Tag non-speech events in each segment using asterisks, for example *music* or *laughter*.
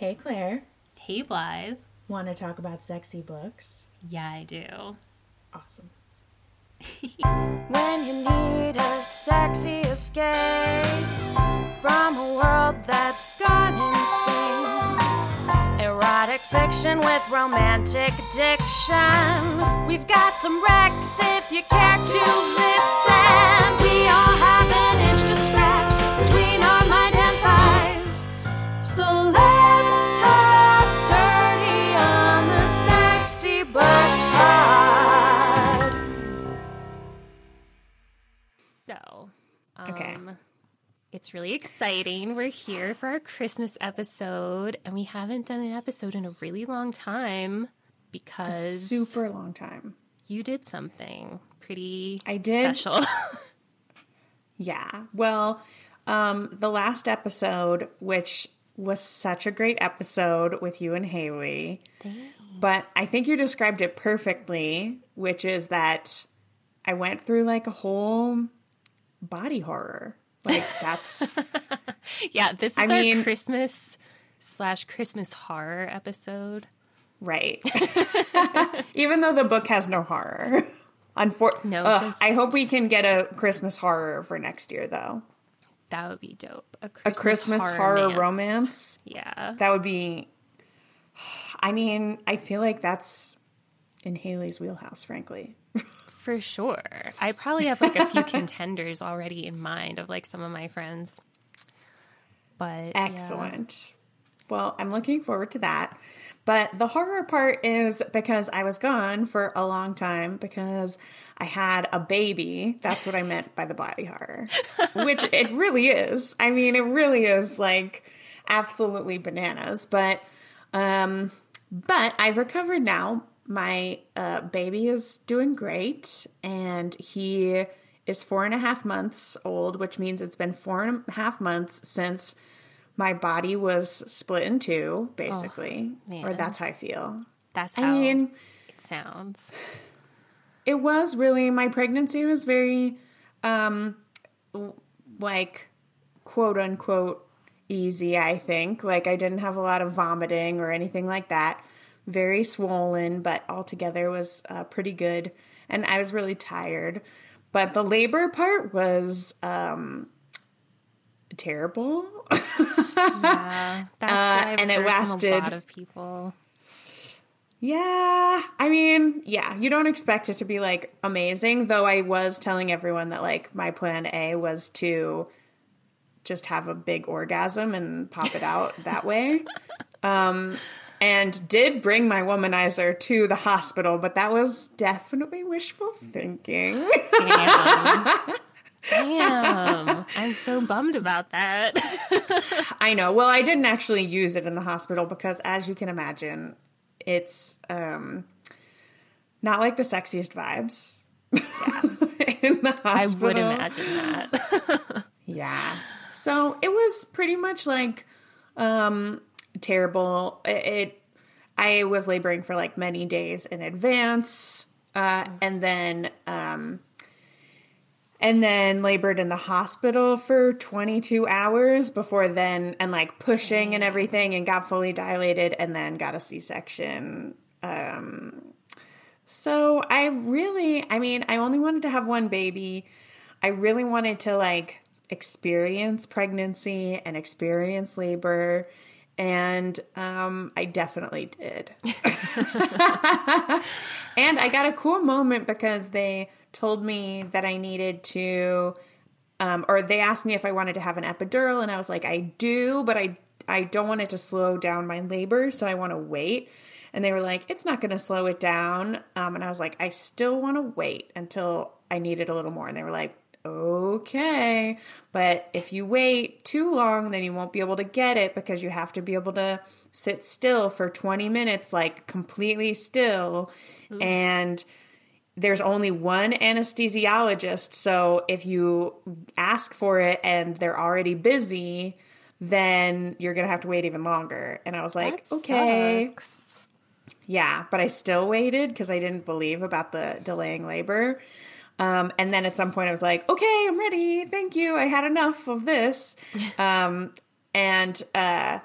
Hey, Claire. Hey, Blythe. Want to talk about sexy books? Yeah, I do. Awesome. *laughs* when you need a sexy escape from a world that's gone insane. Erotic fiction with romantic addiction. We've got some Rex if you care to listen. We all it's really exciting. We're here for our Christmas episode, and we haven't done an episode in a really long time because Super long time. you did something pretty I did. special. *laughs* Yeah. Well, um, the last episode, which was such a great episode with you and Haley, but I think you described it perfectly, which is that I went through like a whole body horror. Like that's *laughs* yeah, this is I our mean- Christmas slash Christmas horror episode. right. *laughs* *laughs* Even though the book has no horror. Unfor- No, Ugh, just- I hope we can get a Christmas horror for next year, though. That would be dope. A A Christmas horror romance. Yeah. That would be. I mean, I feel like that's in Haley's wheelhouse, frankly. For sure. I probably have like a few *laughs* contenders already in mind of like some of my friends. But yeah. Excellent. Well, I'm looking forward to that. But the horror part is because I was gone for a long time because I had a baby. That's what I meant by the body horror, which it really is. I mean, it really is like absolutely bananas. But, um, but I've recovered now. My uh, baby is doing great, and he is four and a half months old, which means it's been four and a half months since my body was split in two, basically. or that's how I feel. That's how I mean, it sounds. it was really my pregnancy was very um like quote unquote easy i think like i didn't have a lot of vomiting or anything like that very swollen but altogether was uh, pretty good and i was really tired but the labor part was um terrible *laughs* Yeah. That's what I've Uh, and it lasted. a lot of people. Yeah, I mean, yeah, you don't expect it to be like amazing, though I was telling everyone that like my plan A was to just have a big orgasm and pop it out that way. *laughs* Um and did bring my womanizer to the hospital, but that was definitely wishful thinking. Damn. *laughs* Damn. I'm so bummed about that. *laughs* I know. Well, I didn't actually use it in the hospital because as you can imagine, it's um not like the sexiest vibes. *laughs* in the hospital. I would imagine that. Yeah. So it was pretty much like um terrible. It, it I was laboring for like many days in advance. Uh and then um and then labored in the hospital for 22 hours before then and like pushing and everything and got fully dilated and then got a C-section um so I really, I mean, I only wanted to have one baby. I really wanted to like experience pregnancy and experience labor. And um, I definitely did. *laughs* and I got a cool moment because they told me that I needed to, um, or they asked me if I wanted to have an epidural, and I was like, I do, but I I don't want it to slow down my labor, so I want to wait. And they were like, it's not going to slow it down. Um, and I was like, I still want to wait until I need it a little more. And they were like, okay. But if you wait too long, then you won't be able to get it because you have to be able to sit still for 20 minutes, like completely still. And there's only one anesthesiologist. So if you ask for it and they're already busy, then you're going to have to wait even longer. And I was like, That okay. sucks. Yeah, but I still waited because I didn't believe about the delaying labor. Um, and then at some point I was like, okay, I'm ready. Thank you. I had enough of this. *laughs* Um, and uh,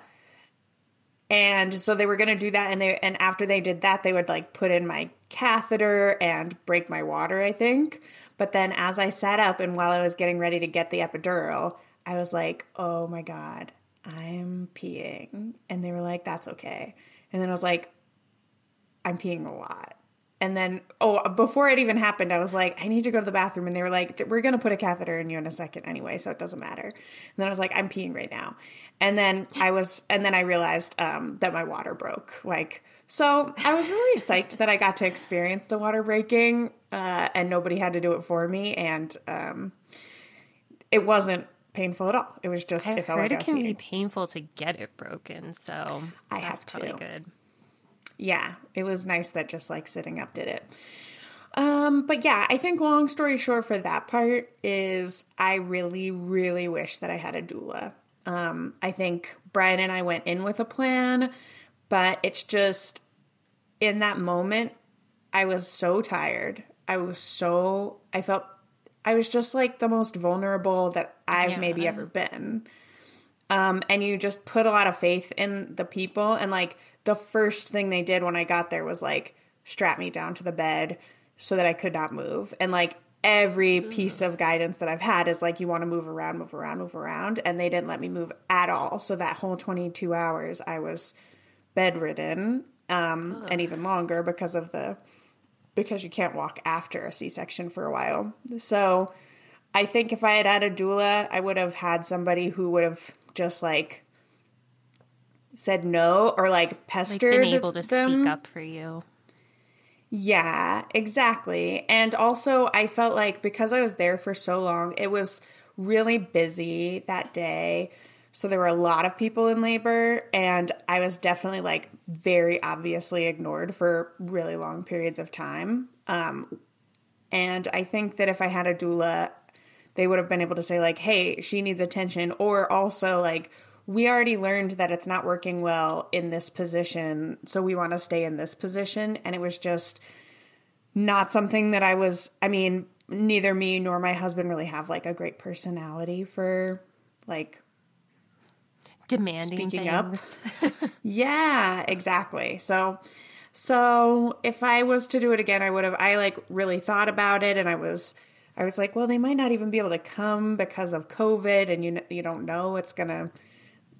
And so they were going to do that and they and after they did that they would like put in my catheter and break my water, I think. But then as I sat up and while I was getting ready to get the epidural, I was like, "Oh my god, I'm peeing." And they were like, "That's okay." And then I was like, "I'm peeing a lot." And then, oh, before it even happened, I was like, I need to go to the bathroom. And they were like, we're going to put a catheter in you in a second anyway, so it doesn't matter. And then I was like, I'm peeing right now. And then I was, and then I realized um, that my water broke. Like, so I was really *laughs* psyched that I got to experience the water breaking uh, and nobody had to do it for me. And um, it wasn't painful at all. It was just, I've it felt heard like I it was can be painful to get it broken, so I that's have probably to. good. Yeah, it was nice that just like sitting up did it. Um, but yeah, I think long story short for that part is I really, really wish that I had a doula. Um, I think Brian and I went in with a plan, but it's just in that moment, I was so tired. I was so, I felt, I was just like the most vulnerable that I've Yeah. maybe ever been um, and you just put a lot of faith in the people. And like the first thing they did when I got there was like strap me down to the bed so that I could not move. And like every piece of guidance that I've had is like, you want to move around, move around, move around. And they didn't let me move at all. So that whole 22 hours, I was bedridden um, and even longer because of the because you can't walk after a C-section for a while. So I think if I had had a doula, I would have had somebody who would have just like said no or like Like pestered been able to them. speak up for you. Yeah, exactly. And also, I felt like because I was there for so long, it was really busy that day. So there were a lot of people in labor, and I was definitely like very obviously ignored for really long periods of time. Um, and I think that if I had a doula, they would have been able to say, like, hey, she needs attention, or also, like, we already learned that it's not working well in this position, so we want to stay in this position. And it was just not something that I was, I mean, neither me nor my husband really have like a great personality for like Demanding Speaking up. things. *laughs* *laughs* Yeah, exactly. So so if I was to do it again, I would have I like really thought about it and I was I was like, well, they might not even be able to come because of COVID and you you don't know what's going to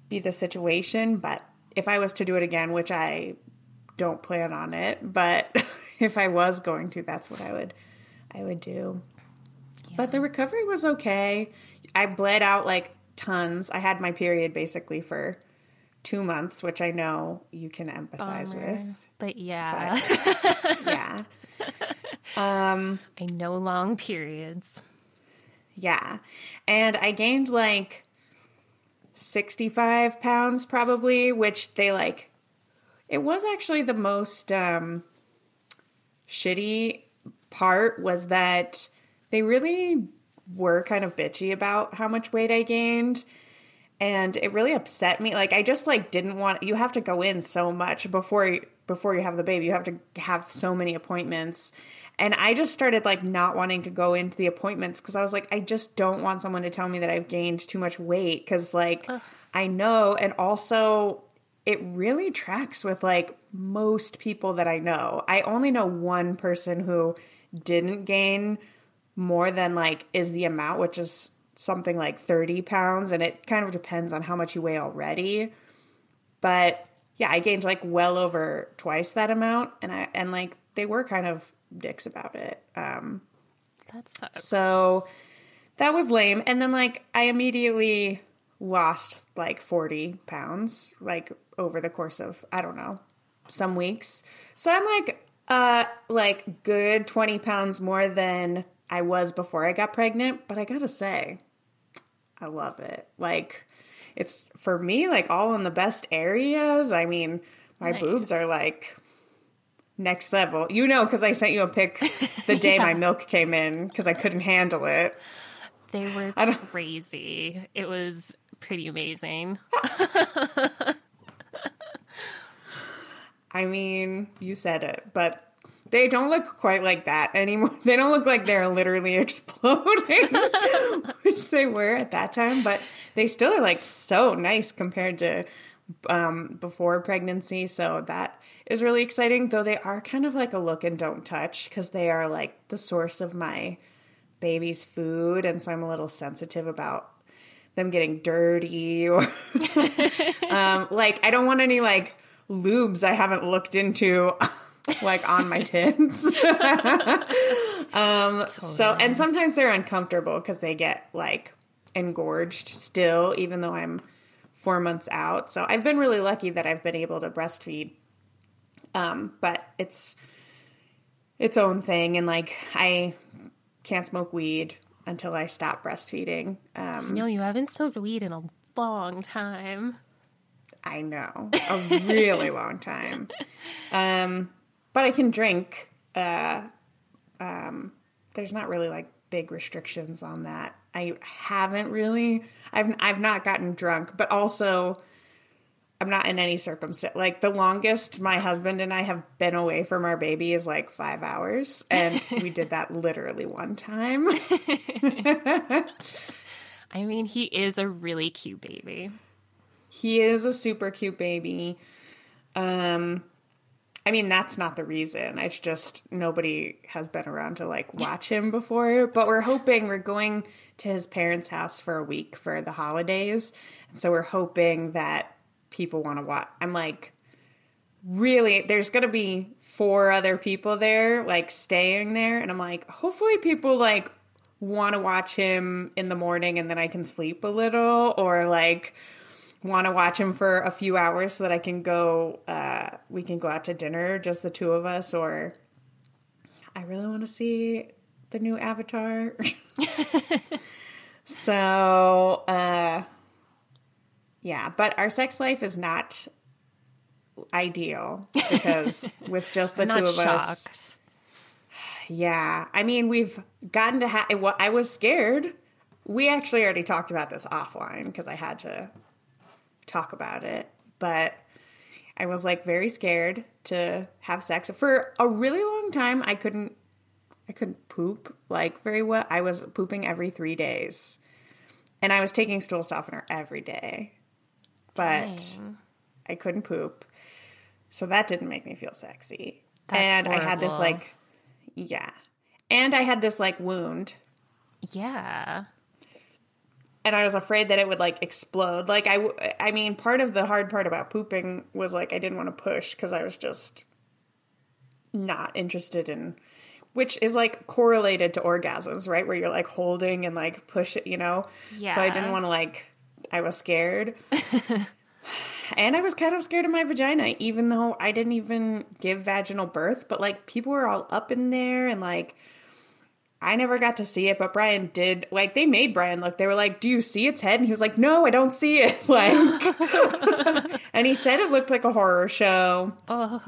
be the situation, but if I was to do it again, which I don't plan on it, but *laughs* if I was going to, that's what I would I would do. But the recovery was okay. I bled out like tons. I had my period basically for 2 months, which I know you can empathize with. But yeah, *laughs* Yeah. Um I know long periods. Yeah. And I gained like 65 pounds probably, which they like, it was actually the most um, shitty part was that they really were kind of bitchy about how much weight I gained. And it really upset me. Like I just like didn't want you have to go in so much before before you have the baby. You have to have so many appointments. And I just started like not wanting to go into the appointments because I was like, I just don't want someone to tell me that I've gained too much weight because like I know, and also it really tracks with like most people that I know. I only know one person who didn't gain more than like is the amount, which is something like 30 pounds, and it kind of depends on how much you weigh already. But yeah, I gained like well over twice that amount, and I and like they were kind of dicks about it. Um, That sucks. so that was lame. And then like I immediately lost like 40 pounds like over the course of I don't know, some weeks. So I'm like uh like good 20 pounds more than I was before I got pregnant, but I got to say I love it. Like it's for me like all in the best areas. I mean, my boobs are like next level. You know, because I sent you a pic the *laughs* day my milk came in because I couldn't handle it. they were crazy. It was pretty amazing. *laughs* I mean, you said it, but they don't look quite like that anymore. *laughs* They don't look like they're literally exploding, which they were at that time, but they still are like so nice compared to um, before pregnancy. So that is really exciting, though they are kind of like a look and don't touch because they are like the source of my baby's food. And so I'm a little sensitive about them getting dirty *laughs* or *laughs* um, like I don't want any like lubes I haven't looked into *laughs* like on my tins. um so and sometimes they're uncomfortable because they get like engorged still even though I'm 4 months out. So I've been really lucky that I've been able to breastfeed. Um but it's its own thing and like I can't smoke weed until I stop breastfeeding. Um No, you haven't smoked weed in a long time. I know, a really *laughs* long time. Um, but I can drink. Uh, um, there's not really like big restrictions on that. I haven't really. I've I've not gotten drunk, but also I'm not in any circumstance. Like the longest my husband and I have been away from our baby is like five hours, and *laughs* we did that literally one time. *laughs* I mean, he is a really cute baby. He is a super cute baby. Um, I mean, that's not the reason. It's just nobody has been around to like watch him before. But we're hoping we're going to his parents' house for a week for the holidays. And so we're hoping that people want to watch. I'm like, really, there's going to be four other people there, like staying there. And I'm like, hopefully people like want to watch him in the morning and then I can sleep a little or like want to watch him for a few hours so that I can go, uh, we can go out to dinner, just the two of us, or I really want to see the new Avatar. *laughs* *laughs* so, uh, yeah, but our sex life is not ideal because *laughs* with just the two of us. Yeah, I mean, we've gotten to have. I was scared. We actually already talked about this offline because I had to talk about it, but I was like very scared to have sex for a really long time. I couldn't. I couldn't poop like very well. I was pooping every three days, and I was taking stool softener every day, but Dang. I couldn't poop. So that didn't make me feel sexy. That's and I had this like, yeah. And I had this like wound Yeah. and I was afraid that it would like explode. Like I, I mean, part of the hard part about pooping was like I didn't want to push because I was just not interested in, which is like correlated to orgasms, right? Where you're like holding and like push it, you know. Yeah. So I didn't want to like. I was scared, *laughs* and I was kind of scared of my vagina, even though I didn't even give vaginal birth. But like people were all up in there and like. I never got to see it, but Brian did. Like they made Brian look. They were like, "Do you see its head?" And he was like, "No, I don't see it." *laughs* Like, *laughs* and he said it looked like a horror show. Oh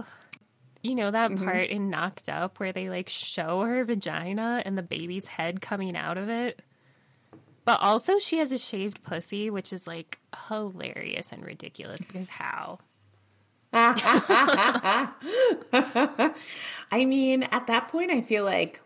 you know that Mm-hmm. part in Knocked Up where they like show her vagina and the baby's head coming out of it? But also, she has a shaved pussy, which is like hilarious and ridiculous because how? *laughs* I mean, at that point, I feel like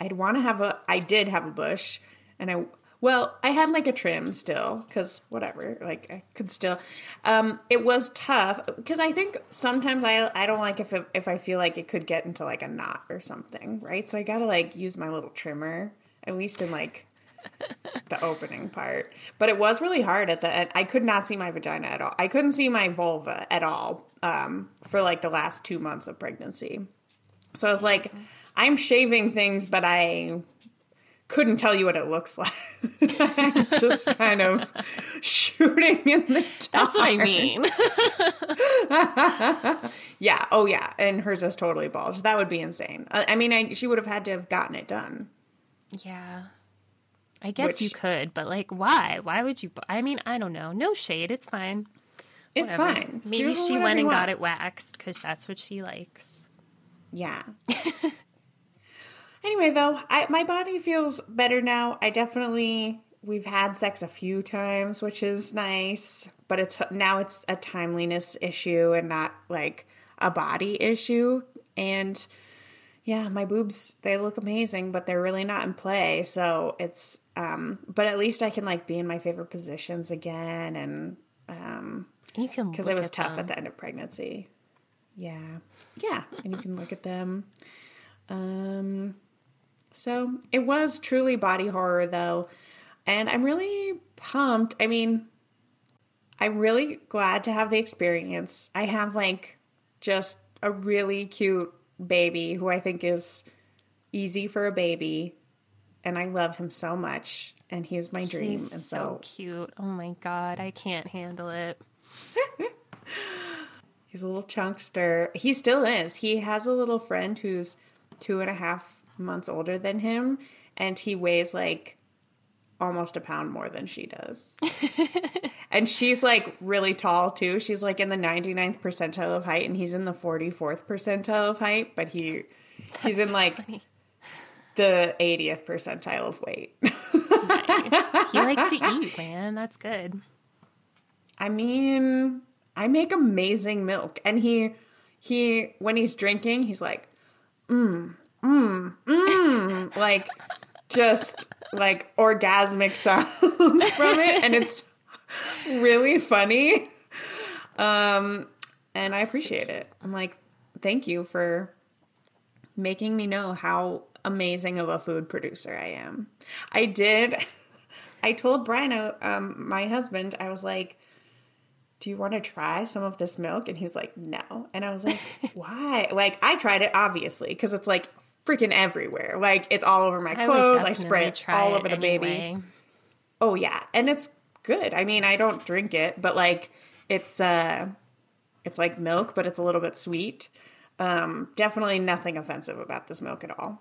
I'd want to have a. I did have a bush, and I. Well, I had like a trim still, because whatever, like I could still. Um, it was tough because I think sometimes I I don't like if it, if I feel like it could get into like a knot or something, right? So I gotta like use my little trimmer at least in like the opening part. But it was really hard at the end. I could not see my vagina at all. I couldn't see my vulva at all um, for like the last two months of pregnancy. So I was like, I'm shaving things, but I couldn't tell you what it looks *laughs* like. Just kind of shooting in the dark. That's what I mean. *laughs* Yeah. Oh, yeah. And hers is totally bulged. That would be insane. I, I mean, I, she would have had to have gotten it done. yeah. I guess you could, but like, why? Why would you? I mean, I don't know. No shade. It's fine. It's Whatever. fine. Maybe she went and got it waxed because that's what she likes. Yeah. *laughs* anyway, though, I, my body feels better now. I definitely we've had sex a few times, which is nice, but it's now it's a timeliness issue and not like a body issue. And yeah, my boobs they look amazing, but they're really not in play. So it's um, but at least I can like be in my favorite positions again and Um, You can because it was at tough them. at the end of pregnancy. Yeah, yeah, and you can look at them. Um, so it was truly body horror, though, and I'm really pumped. I mean, I'm really glad to have the experience. I have like just a really cute baby who I think is easy for a baby, and I love him so much, and he is my dream. He's and so cute. Oh my god, I can't handle it. *laughs* He's a little chunkster. He still is. He has a little friend who's two and a half months older than him, and he weighs like almost a pound more than she does. *laughs* and she's like really tall too. She's like in the 99th percentile of height, and he's in the 44th percentile of height, but he he's in so like funny. the 80th percentile of weight. Nice. he likes to *laughs* eat, man. That's good. I mean, I make amazing milk, and he he when he's drinking, he's like, mm, mm, mm, like just like orgasmic *laughs* sounds from it, and it's really funny. Um, and I appreciate it. I'm like, thank you for making me know how amazing of a food producer I am. I did. *laughs* I told Brian, um, my husband, I was like, "Do you want to try some of this milk?" And he was like, "No." And I was like, *laughs* "Why?" Like I tried it obviously because it's like freaking everywhere. Like it's all over my clothes. I, spray it all it over the baby. Oh yeah, and it's good. I mean, I don't drink it, but like it's uh it's like milk, but it's a little bit sweet. Um definitely nothing offensive about this milk at all.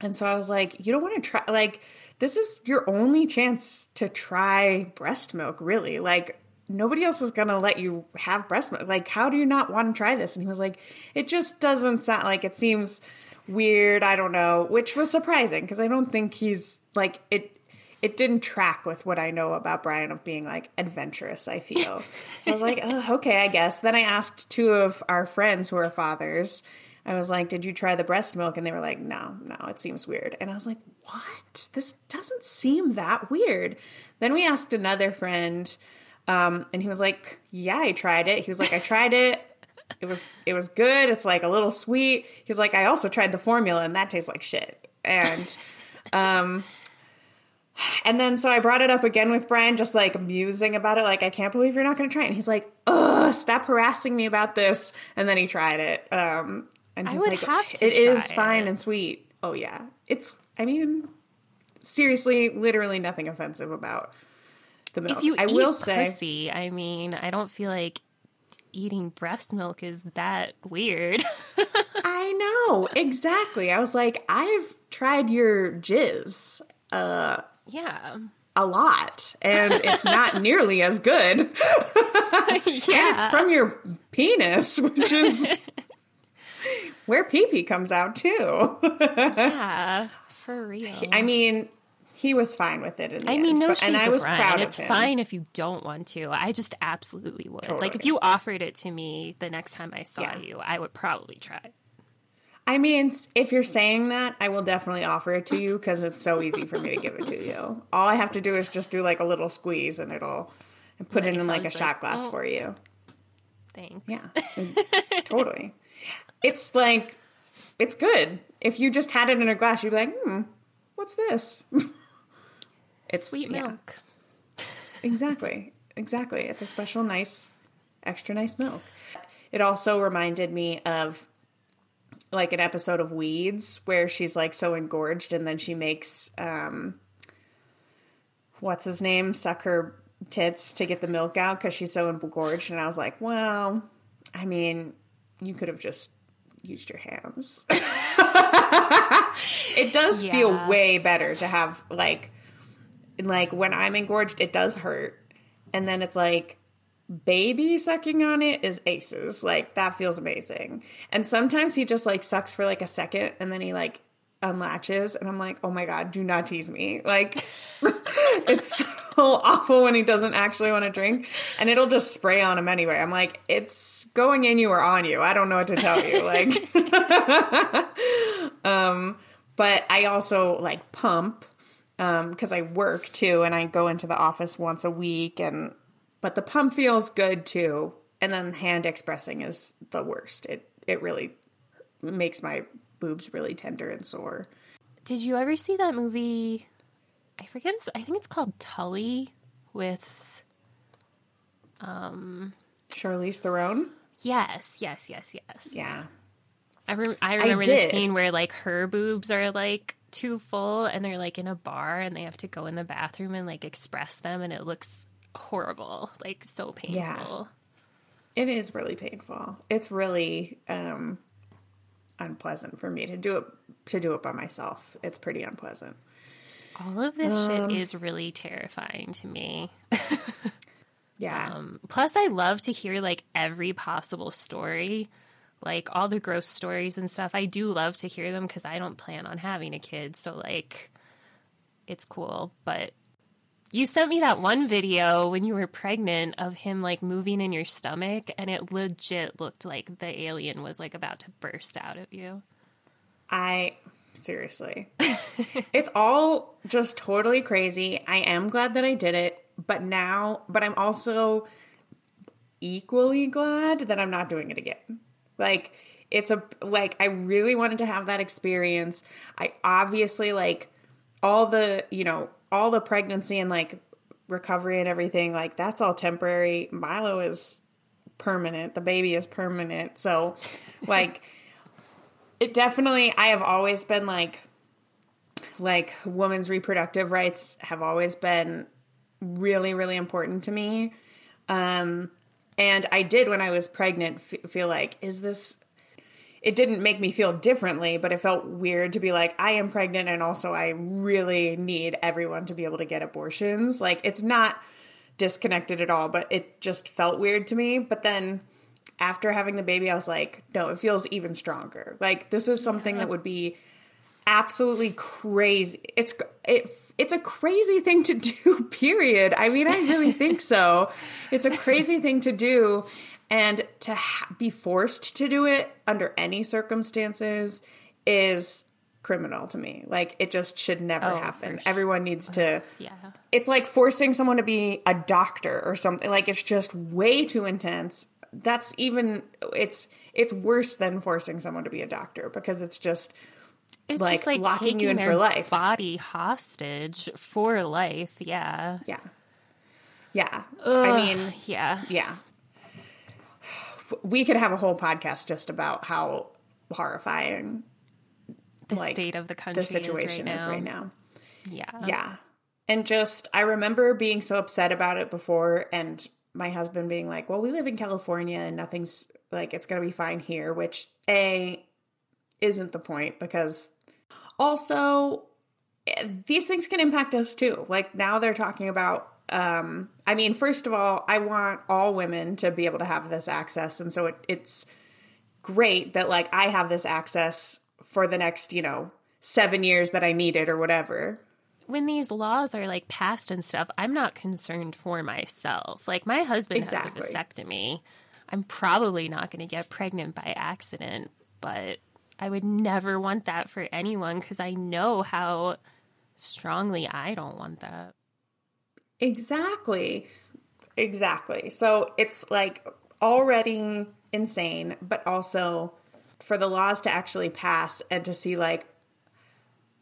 And so I was like, you don't want to try like this is your only chance to try breast milk, really. Like nobody else is going to let you have breast milk. Like how do you not want to try this? And he was like, it just doesn't sound like it seems weird, I don't know, which was surprising because I don't think he's like it it didn't track with what I know about Brian of being like adventurous, I feel. so I was like, oh, okay, I guess. Then I asked two of our friends who are fathers. I was like, did you try the breast milk? And they were like, no, no, it seems weird. And I was like, what? This doesn't seem that weird. Then we asked another friend, um, and he was like, yeah, I tried it. He was like, I tried it. It was it was good. It's like a little sweet. He's like, I also tried the formula, and that tastes like shit. And um, and then so I brought it up again with Brian, just like musing about it, like I can't believe you're not going to try it. And he's like, "Ugh, stop harassing me about this." And then he tried it, um, and I would like, have to "It is fine it. and sweet." Oh yeah, it's. I mean, seriously, literally nothing offensive about the milk. If you I eat will say, pussy, I mean, I don't feel like eating breast milk is that weird. *laughs* I know exactly. I was like, I've tried your jizz yeah. a lot, and it's not *laughs* nearly as good. yeah. And it's from your penis, which is *laughs* where pee pee comes out too. yeah. For real. I mean, he was fine with it in the I mean, end, no but- and I was proud It's of him. fine if you don't want to. I just absolutely would. Like if you offered it to me the next time I saw Yeah. you, I would probably try. I mean, if you're saying that, I will definitely offer it to you because it's so easy for me to give it to you. All I have to do is just do like a little squeeze, and it'll and put it in like a was shot glass oh. for you. Thanks. Yeah, *laughs* totally. It's like it's good. If you just had it in a glass, you'd be like, "Hmm, what's this?" *laughs* it's Sweet yeah, milk. *laughs* exactly, exactly. It's a special, nice, extra nice milk. It also reminded me of like an episode of Weeds where she's like so engorged, and then she makes um, what's his name suck her tits to get the milk out because she's so engorged. And I was like, well, I mean, you could have just used your hands. *laughs* it does feel way better to have like like when I'm engorged, it does hurt. And then it's like baby sucking on it is aces. Like that feels amazing. And sometimes he just like sucks for like a second and then he like unlatches and I'm like, "Oh my god, do not tease me." Like *laughs* it's so *laughs* awful when he doesn't actually want to drink and it'll just spray on him anyway. I'm like, "It's going in you or on you. I don't know what to tell you." Like *laughs* um but I also like pump um because I work too, and I go into the office once a week, and but the pump feels good too. And then hand expressing is the worst. It it really makes my boobs really tender and sore. Did you ever see that movie? I forget. It's, I think it's called Tully with. um Charlize Theron? Yes, yes, yes, yes. Yeah. I, rem- I remember the scene where like her boobs are like too full and they're like in a bar and they have to go in the bathroom and like express them and it looks horrible, like so painful. Yeah. It is really painful. It's really um unpleasant for me to do it to do it by myself. It's pretty unpleasant. All of this Um, shit is really terrifying to me. *laughs* Yeah. Um, plus, I love to hear like every possible story, like all the gross stories and stuff. I do love to hear them because I don't plan on having a kid. So, like, it's cool. But you sent me that one video when you were pregnant of him like moving in your stomach, and it legit looked like the alien was like about to burst out of you. I seriously. *laughs* it's all just totally crazy. I am glad that I did it, but now, but I'm also equally glad that I'm not doing it again. Like, it's a, like, I really wanted to have that experience. I obviously, like, all the, you know, all the pregnancy and, like, recovery and everything, like, that's all temporary. Milo is permanent. The baby is permanent. So, like, *laughs* it definitely i have always been like like women's reproductive rights have always been really really important to me um and i did when i was pregnant f- feel like is this it didn't make me feel differently but it felt weird to be like i am pregnant and also i really need everyone to be able to get abortions like it's not disconnected at all but it just felt weird to me but then after having the baby, I was like, no, it feels even stronger. Like this is something that would be absolutely crazy. It's it it's a crazy thing to *laughs* do. Period. I mean, I really think so. It's a crazy thing to do, and to ha- be forced to do it under any circumstances is criminal to me. Like it just should never Oh, happen. sure. Everyone needs to Yeah. it's like forcing someone to be a doctor or something like it's just way too intense that's even it's it's worse than forcing someone to be a doctor because it's just It's Like, just like locking you in for life. body hostage for life. Yeah. yeah yeah i mean Yeah. yeah we could have a whole podcast just about how horrifying The like, state of the country the situation is is right now Yeah. Yeah. And just, I remember being so upset about it before, and my husband being like, well, we live in California and nothing's like, it's going to be fine here, which A, isn't the point because also eh, these things can impact us too. Like now they're talking about, um, I mean, first of all, I want all women to be able to have this access. And so it, it's great that like I have this access for the next, you know, seven years that I need it or whatever. when these laws are like passed and stuff, I'm not concerned for myself. Like my husband Exactly. has a vasectomy. I'm probably not going to get pregnant by accident, but I would never want that for anyone because I know how strongly I don't want that. Exactly. Exactly. So it's like already insane, but also for the laws to actually pass and to see like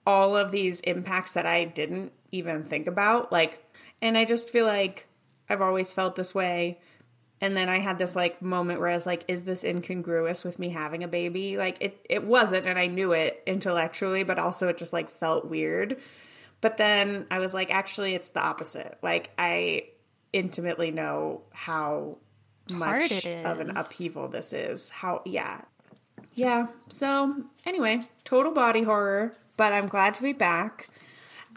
all of these impacts that I didn't even think about. Like, and I just feel like I've always felt this way. And then I had this like moment where I was like, is this incongruous with me having a baby? Like it it wasn't and I knew it intellectually, but also it just like felt weird. But then I was like, actually it's the opposite. Like I intimately know how hard much of an upheaval this is. How yeah. Yeah. So anyway, total body horror, but I'm glad to be back.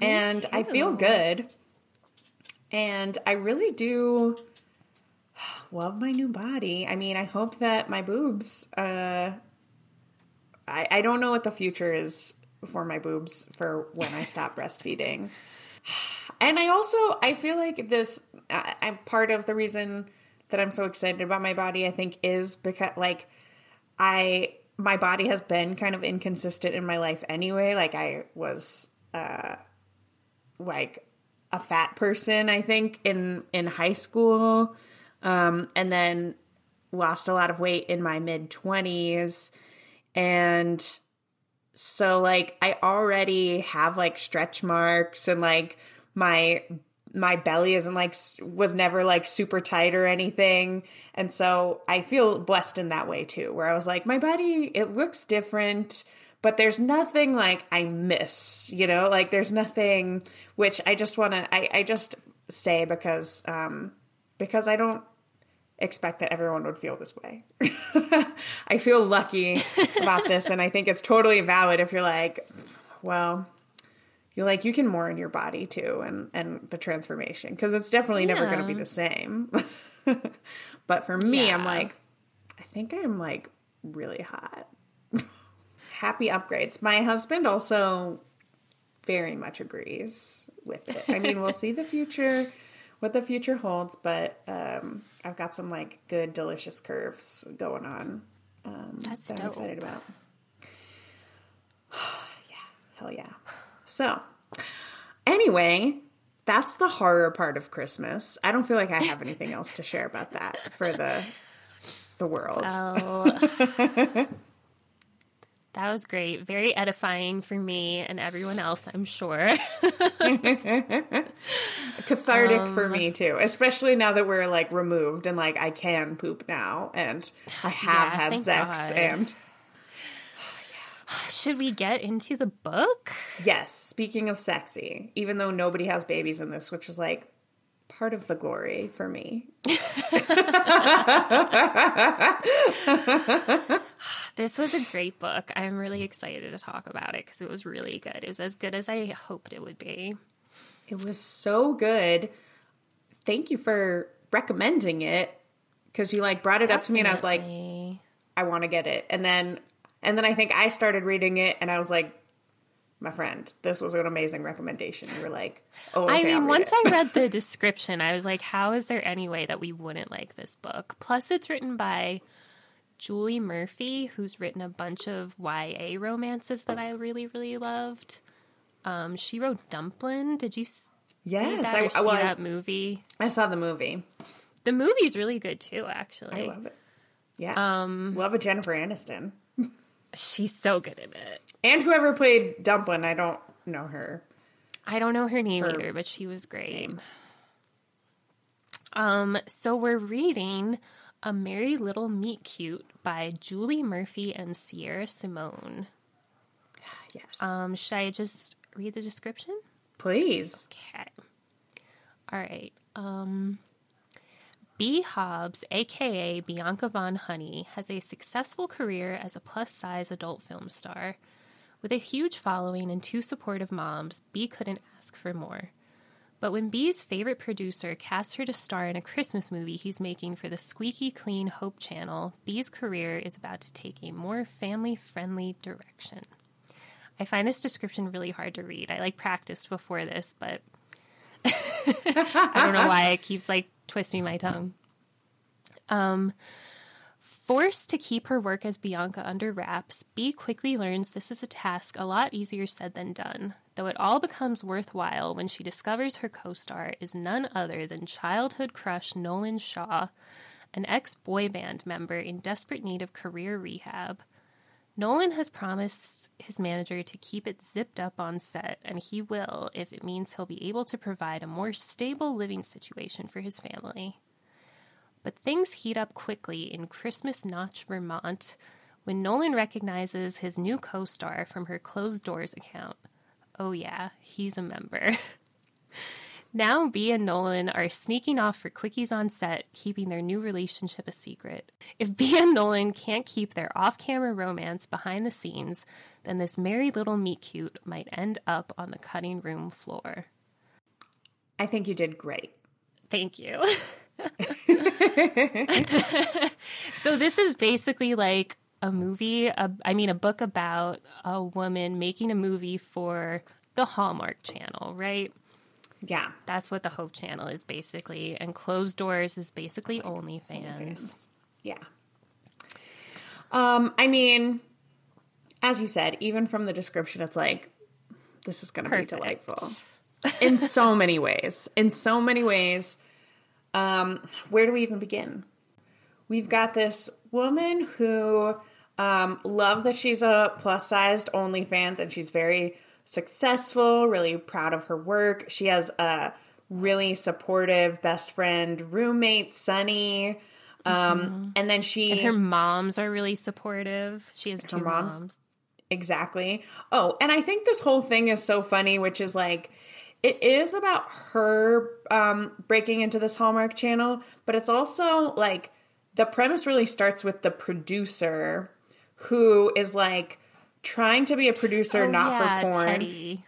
and I feel good. And I really do *sighs* love my new body. I mean, I hope that my boobs uh I, I don't know what the future is for my boobs for when I stop breastfeeding. And I also I feel like this I, I'm part of the reason that I'm so excited about my body I think is because like I my body has been kind of inconsistent in my life anyway. Like I was uh like a fat person, I think, in in high school. Um, and then lost a lot of weight in my mid 20s and so like I already have like stretch marks and like my my belly isn't like was never like super tight or anything. And so I feel blessed in that way too where I was like my body it looks different but there's nothing like I miss you know? Like there's nothing which I just want to I I just say because um because I don't expect that everyone would feel this way. *laughs* I feel lucky about this, and I think it's totally valid if you're like, well, you're like you can mourn your body too, and and the transformation because it's definitely never going to be the same. *laughs* but for me, I'm like, I think I'm like really hot. *laughs* Happy upgrades. My husband also very much agrees with it. I mean, we'll see the future, what the future holds, but um, I've got some like good, delicious curves going on um, That's that I'm excited about. *sighs* yeah, hell yeah. So, anyway, that's the horror part of Christmas. I don't feel like I have anything else to share about that for the the world. Well, *laughs* that was great. Very edifying for me and everyone else, I'm sure. *laughs* cathartic for Um, me too, especially now that we're like removed and like I can poop now and I *sighs* have Yeah, had sex God. and *sighs* Should we get into the book? yes, speaking of sexy, even though nobody has babies in this, which was like part of the glory for me. *laughs* *laughs* This was a great book. I'm really excited to talk about it because it was really good. It was as good as I hoped it would be. It was so good. Thank you for recommending it because you like brought it up to me and I was like, I want to get it. And then and then I think I started reading it and I was like, my friend, this was an amazing recommendation. You were like, oh, okay, I mean, once. I read *laughs* the description, I was like, how is there any way that we wouldn't like this book? Plus, it's written by Julie Murphy, who's written a bunch of YA romances that I really, really loved. Um, she wrote Dumplin. Did you yes, that I, see well, that movie? I saw the movie. The movie's really good too, actually. I love it. Yeah, Um, love a Jennifer Aniston *laughs* She's so good in it. And whoever played Dumplin. I don't know her. I don't know her name Her either, but she was great. Um, so we're reading A Merry Little Meet Cute by Julie Murphy and Sierra Simone. *sighs* Yes, Um, should I just read the description? please. Okay. All right. Um, Bee Hobbs, aka Bianca Von Honey, has a successful career as a plus size adult film star. With a huge following and two supportive moms, Bee couldn't ask for more. But when Bee's favorite producer casts her to star in a Christmas movie he's making for the squeaky clean Hope Channel, Bee's career is about to take a more family friendly direction. I find this description really hard to read. I like practiced before this, but *laughs* I don't know why it keeps like twisting my tongue. Um, forced to keep her work as Bianca under wraps, Bee quickly learns this is a task a lot easier said than done. Though it all becomes worthwhile when she discovers her co-star is none other than childhood crush Nolan Shaw, an ex-boy band member in desperate need of career rehab. Nolan has promised his manager to keep it zipped up on set, and he will if it means he'll be able to provide a more stable living situation for his family. But things heat up quickly in Christmas Notch, Vermont, when Nolan recognizes his new co star from her closed doors account. Oh, yeah, he's a member. *laughs* Now, Bee and Nolan are sneaking off for quickies on set, keeping their new relationship a secret. If Bee and Nolan can't keep their off camera romance behind the scenes, then this merry little meet cute might end up on the cutting room floor. I think you did great. Thank you. *laughs* *laughs* so, this is basically like a movie, a, I mean, a book about a woman making a movie for the Hallmark Channel, right? Yeah. That's what the Hope Channel is basically, and Closed Doors is basically OnlyFans. Yeah. Um, I mean, as you said, even from the description, it's like this is going to be delightful. in so many ways. In so many ways. Um, where do we even begin? We've got this woman who um, love that she's a plus sized OnlyFans and she's very successful, really proud of her work. She has a really supportive best friend, roommate, Sunny. Um, And then she And her moms are really supportive. She has two moms? moms. Exactly. Oh, and I think this whole thing is so funny, which is like it is about her um breaking into this Hallmark channel, but it's also like the premise really starts with the producer who is like trying to be a producer Oh, not yeah, for porn. Teddy.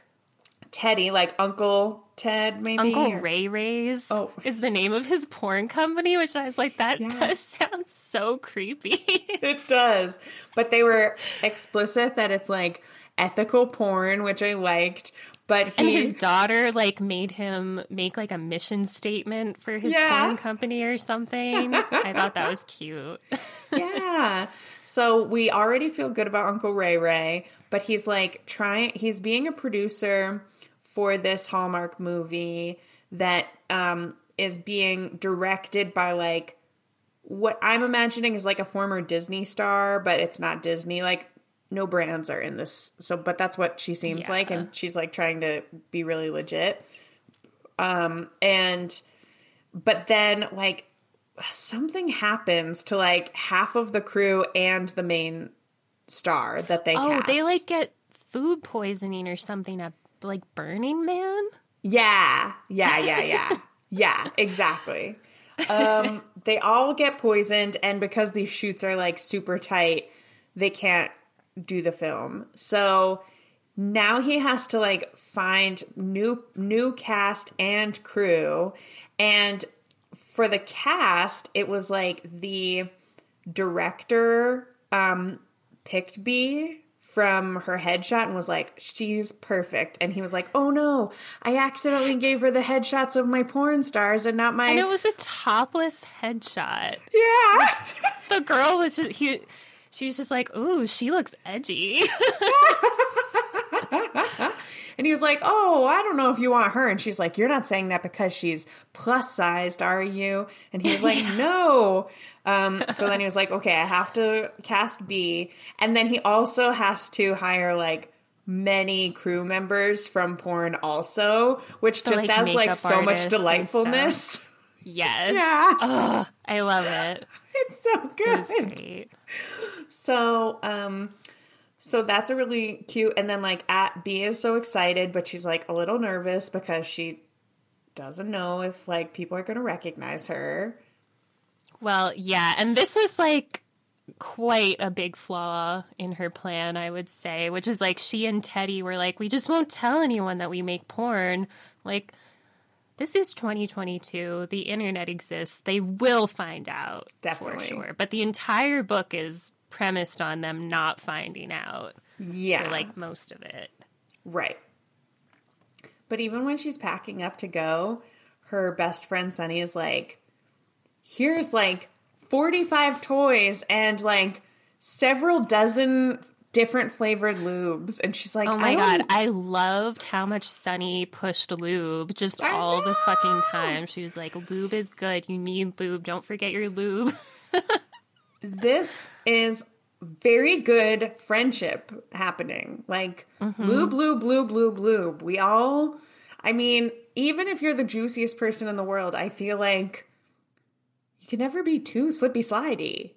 Teddy, like Uncle Ted maybe. Uncle or- Ray Ray's Oh. is the name of his porn company, which I was like, that Yeah. does sound so creepy. *laughs* It does. But they were explicit that it's like ethical porn, which I liked. But he and his daughter like made him make like a mission statement for his Yeah. porn company or something. I thought that was cute. *laughs* yeah. So we already feel good about Uncle Ray Ray, but he's like trying, he's being a producer for this Hallmark movie that um, is being directed by like what I'm imagining is like a former Disney star, but it's not Disney. Like, no brands are in this. So, but that's what she seems like. And she's like trying to be really legit. Um, and, but then like something happens to like half of the crew and the main star that they Oh, cast. they like get food poisoning or something at like Burning Man. Yeah, yeah, yeah, yeah, *laughs* yeah, exactly. Um, they all get poisoned, and because these shoots are like super tight, they can't do the film. So now he has to like find new new cast and crew, and for the cast, it was like the director um, picked Bee from her headshot and was like, she's perfect. And he was like, oh no, I accidentally gave her the headshots of my porn stars and not my. And it was a topless headshot. yeah. The girl was just he she was just like, "Ooh, she looks edgy." *laughs* And he was like, oh, I don't know if you want her. And she's like, you're not saying that because she's plus sized, are you? And he was like, *laughs* no. Um, so then he was like, okay, I have to cast Bee. And then he also has to hire like many crew members from porn also, which The, just like, adds like so much delightfulness. *laughs* yes. Yeah. Ugh, I love it. *laughs* It's so good. So, um, so that's a really cute. And then like at Bee is so excited, but she's like a little nervous because she doesn't know if like people are going to recognize her. Well, yeah, and this was like quite a big flaw in her plan, I would say, which is like she and Teddy were like, we just won't tell anyone that we make porn. Like, this is 2022. The internet exists. They will find out Definitely. for sure. But the entire book is premised on them not finding out Yeah, for like most of it. right. But even when she's packing up to go, her best friend Sunny is like, "Here's like 45 toys and like several dozen different flavored lubes," and she's like, Oh my I god, I loved how much Sunny pushed lube just I all the fucking time. She was like, "Lube is good. You need lube. Don't forget your lube." *laughs* this is very good friendship happening. Like mm-hmm. lube, lube, lube, lube, lube. We all, I mean, even if you're the juiciest person in the world, I feel like you can never be too slippy slidey.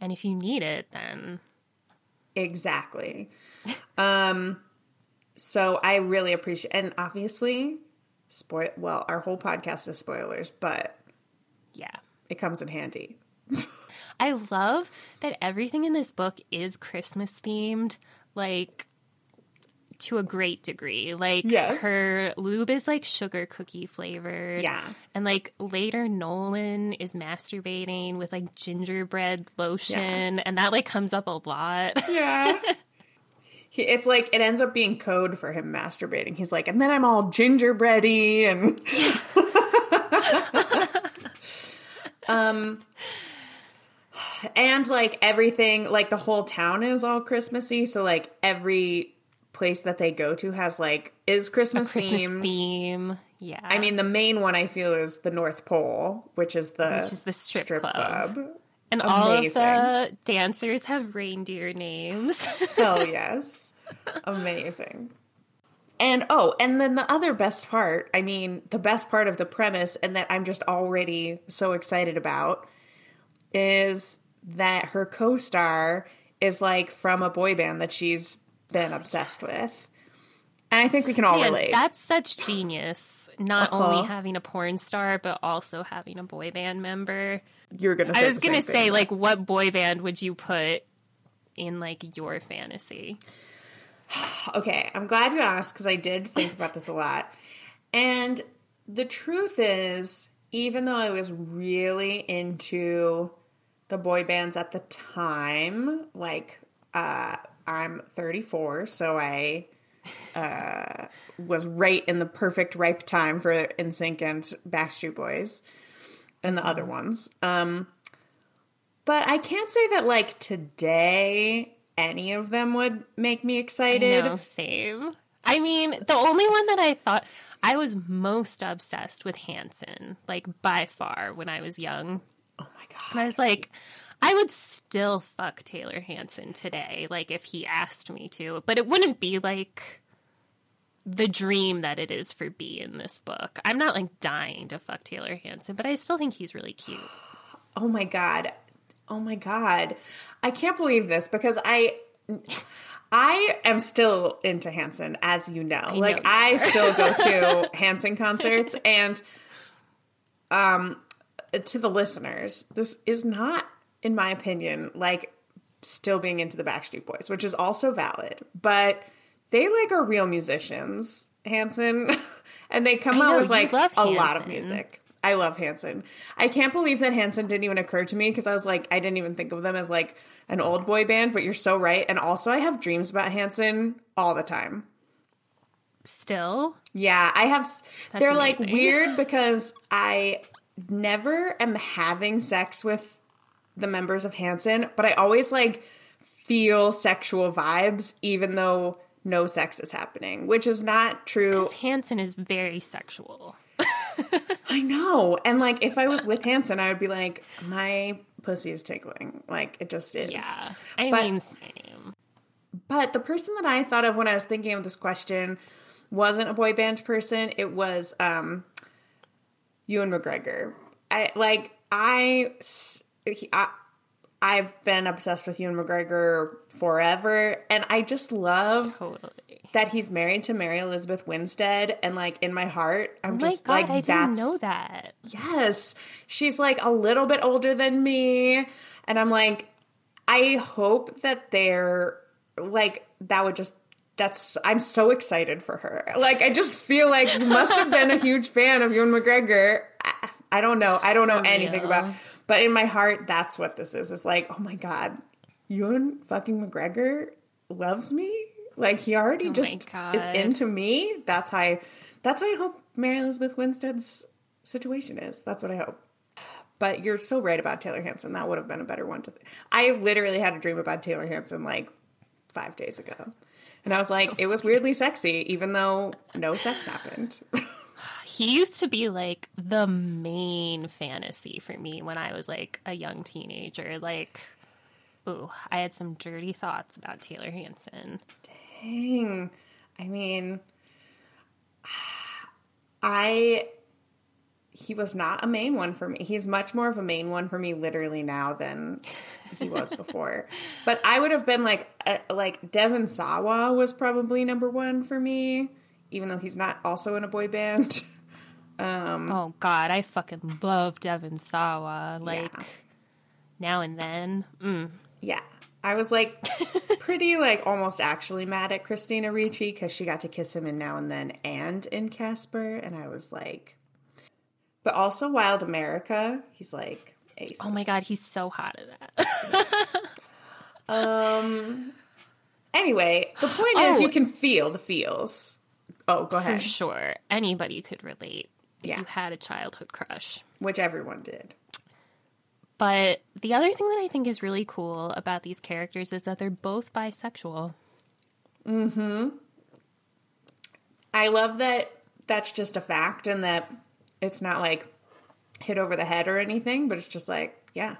and if you need it, then Exactly. um, so I really appreciate, and obviously, spoil. Well, our whole podcast is spoilers, but yeah. it comes in handy. *laughs* I love that everything in this book is Christmas themed, like to a great degree. Like Yes. her lube is like sugar cookie flavored. Yeah. And like later Nolan is masturbating with like gingerbread lotion and that like comes up a lot. Yeah. *laughs* He, it's like it ends up being code for him masturbating. He's like, and then I'm all gingerbready and *laughs* um and like everything like the whole town is all Christmassy, so like every place that they go to has like is Christmas, Christmas themed. theme. Yeah. I mean, the main one I feel is the North Pole, which is the Which is the strip club. and amazing. all of the dancers have reindeer names. *laughs* Hell yes. Amazing. And oh, and then the other best part, I mean, the best part of the premise, and that I'm just already so excited about, is that her co star is like from a boy band that she's been obsessed with. And I think we can all Man, relate. that's such genius. Not Uh-huh. only having a porn star, but also having a boy band member. You're gonna say I was gonna say, thing. like, what boy band would you put in like your fantasy? *sighs* Okay, I'm glad you asked because I did think about this a lot. And the truth is, even though I was really into the boy bands at the time, like uh, I'm 34, so I uh, was right in the perfect ripe time for NSYNC and Backstreet Boys and the other ones. Um, but I can't say that like today any of them would make me excited. No, same. I mean, the only one that I thought I was most obsessed with Hanson, like by far when I was young. Oh my god. And I was like, I would still fuck Taylor Hanson today, like if he asked me to, but it wouldn't be like the dream that it is for Bee in this book. I'm not like dying to fuck Taylor Hanson, but I still think he's really cute. *sighs* Oh my god. Oh my god. I can't believe this because I I am still into Hanson, as you know. like you I still go to *laughs* Hanson concerts and um to the listeners, this is not, in my opinion, like still being into the Backstreet Boys, which is also valid, but they like are real musicians, Hanson, *laughs* and they come I out know, with like a lot of music. I love Hanson. I can't believe that Hanson didn't even occur to me because I was like, I didn't even think of them as like an old boy band, but you're so right. And also, I have dreams about Hanson all the time. Still, Yeah, I have. That's they're like weird *laughs* because I never am having sex with the members of Hanson, but I always like feel sexual vibes, even though no sex is happening, which is not true. because Hanson is very sexual. *laughs* I know. And like, if I was with Hanson, I would be like, my pussy is tickling. Like, it just is. Yeah, I But- mean, same. But the person that I thought of when I was thinking of this question wasn't a boy band person. It was um, Ewan McGregor. I like I, he- I I've been obsessed with Ewan McGregor forever, and I just love Totally. that he's married to Mary Elizabeth Winstead. And like in my heart, I'm Oh my just god, like I didn't know that. Yes. She's like a little bit older than me. And I'm like, I hope that they're like, that would just, that's, I'm so excited for her. Like, I just feel like you must have been a *laughs* huge fan of Ewan McGregor. I, I don't know. I don't know For anything real. about, but in my heart, that's what this is. It's like, oh my God, Ewan fucking McGregor loves me. Like, he already Oh just is into me. That's how I, that's how I hope Mary Elizabeth Winstead's situation is. That's what I hope. But you're so right about Taylor Hanson. That would have been a better one to. Th- I literally had a dream about Taylor Hanson like five days ago, and I was like, it was weirdly sexy, even though no sex happened. *laughs* He used to be like the main fantasy for me when I was like a young teenager. Like, ooh, I had some dirty thoughts about Taylor Hanson. Dang. I mean, *sighs* I. He was not a main one for me. He's much more of a main one for me, literally now than he was before. *laughs* but I would have been like, uh, like Devon Sawa was probably number one for me, even though he's not also in a boy band. *laughs* Oh God, I fucking love Devon Sawa. Like Yeah. now and then. Mm. Yeah. I was like *laughs* pretty like almost actually mad at Christina Ricci because she got to kiss him in Now and Then and in Casper, and I was like, but also Wild America. He's like, aces. Oh my God, he's so hot at that. *laughs* Um. Anyway, the point Oh. is, you can feel the feels. Oh, go For ahead. sure, anybody could relate Yeah. you had a childhood crush. Which everyone did. But the other thing that I think is really cool about these characters is that they're both bisexual. Mm hmm. I love that that's just a fact and that it's not like hit over the head or anything, but it's just like, yeah.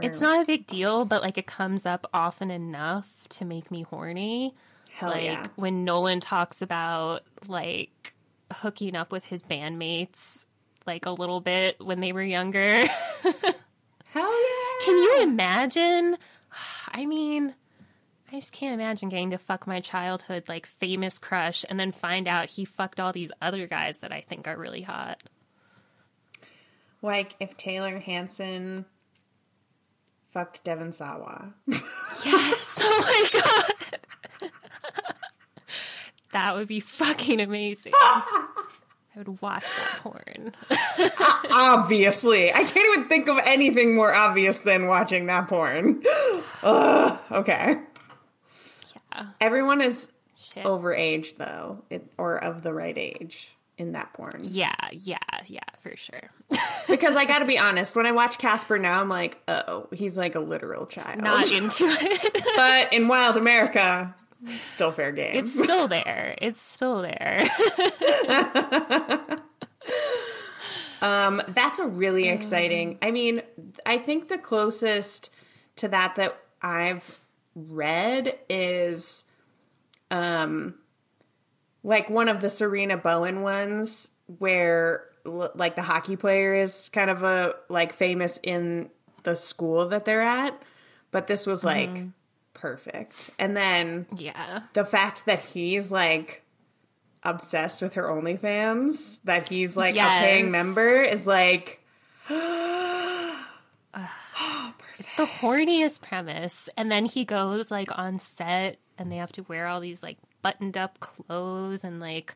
It's not a big deal, but like it comes up often enough to make me horny. hell like yeah. when Nolan talks about like hooking up with his bandmates like a little bit when they were younger. *laughs* Hell yeah. Can you imagine? *sighs* I mean, I just can't imagine getting to fuck my childhood like famous crush and then find out he fucked all these other guys that I think are really hot. Like if Taylor Hanson fucked Devon Sawa. Yes. *laughs* Oh my god. *laughs* that would be fucking amazing. *laughs* I would watch that porn. *laughs* Obviously. I can't even think of anything more obvious than watching that porn. *gasps* Ugh, okay. Yeah. Everyone is Shit. overage though, it, or of the right age in that porn. Yeah, yeah, yeah, for sure. *laughs* Because I gotta be honest, when I watch Casper now, I'm like, oh, he's like a literal child. Not into it. but in Wild America, still fair game. It's still there. It's still there. *laughs* Um, that's a really exciting. I mean, I think the closest to that that I've read is um like one of the Sarina Bowen ones where like the hockey player is kind of a like famous in the school that they're at, but this was like perfect. And then yeah. the fact that he's like obsessed with her OnlyFans, that he's like Yes. a paying member, is like *gasps* It's the horniest premise. And then he goes like on set and they have to wear all these like buttoned up clothes and like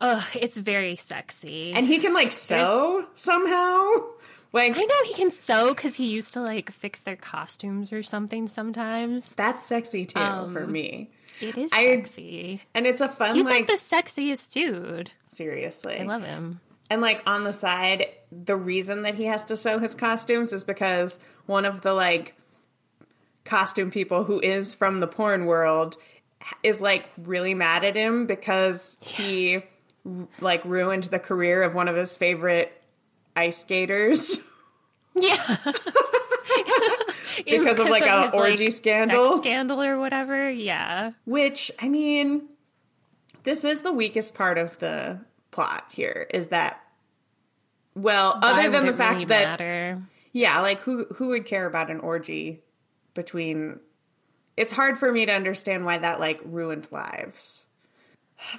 Ugh, it's very sexy. and he can like sew somehow. Like I know he can sew because he used to like fix their costumes or something sometimes. that's sexy too um, for me. It is I- sexy. And it's a fun He's like, like, the sexiest dude. seriously. I love him. And like on the side, the reason that he has to sew his costumes is because one of the like costume people who is from the porn world is like really mad at him because he like ruined the career of one of his favorite ice skaters Yeah. *laughs* because of like a orgy sex scandal. scandal or whatever. Yeah. Which I mean, this is the weakest part of the plot here is that well, Why other than the fact really that matter? Yeah, like who who would care about an orgy between It's hard for me to understand why that like ruined lives.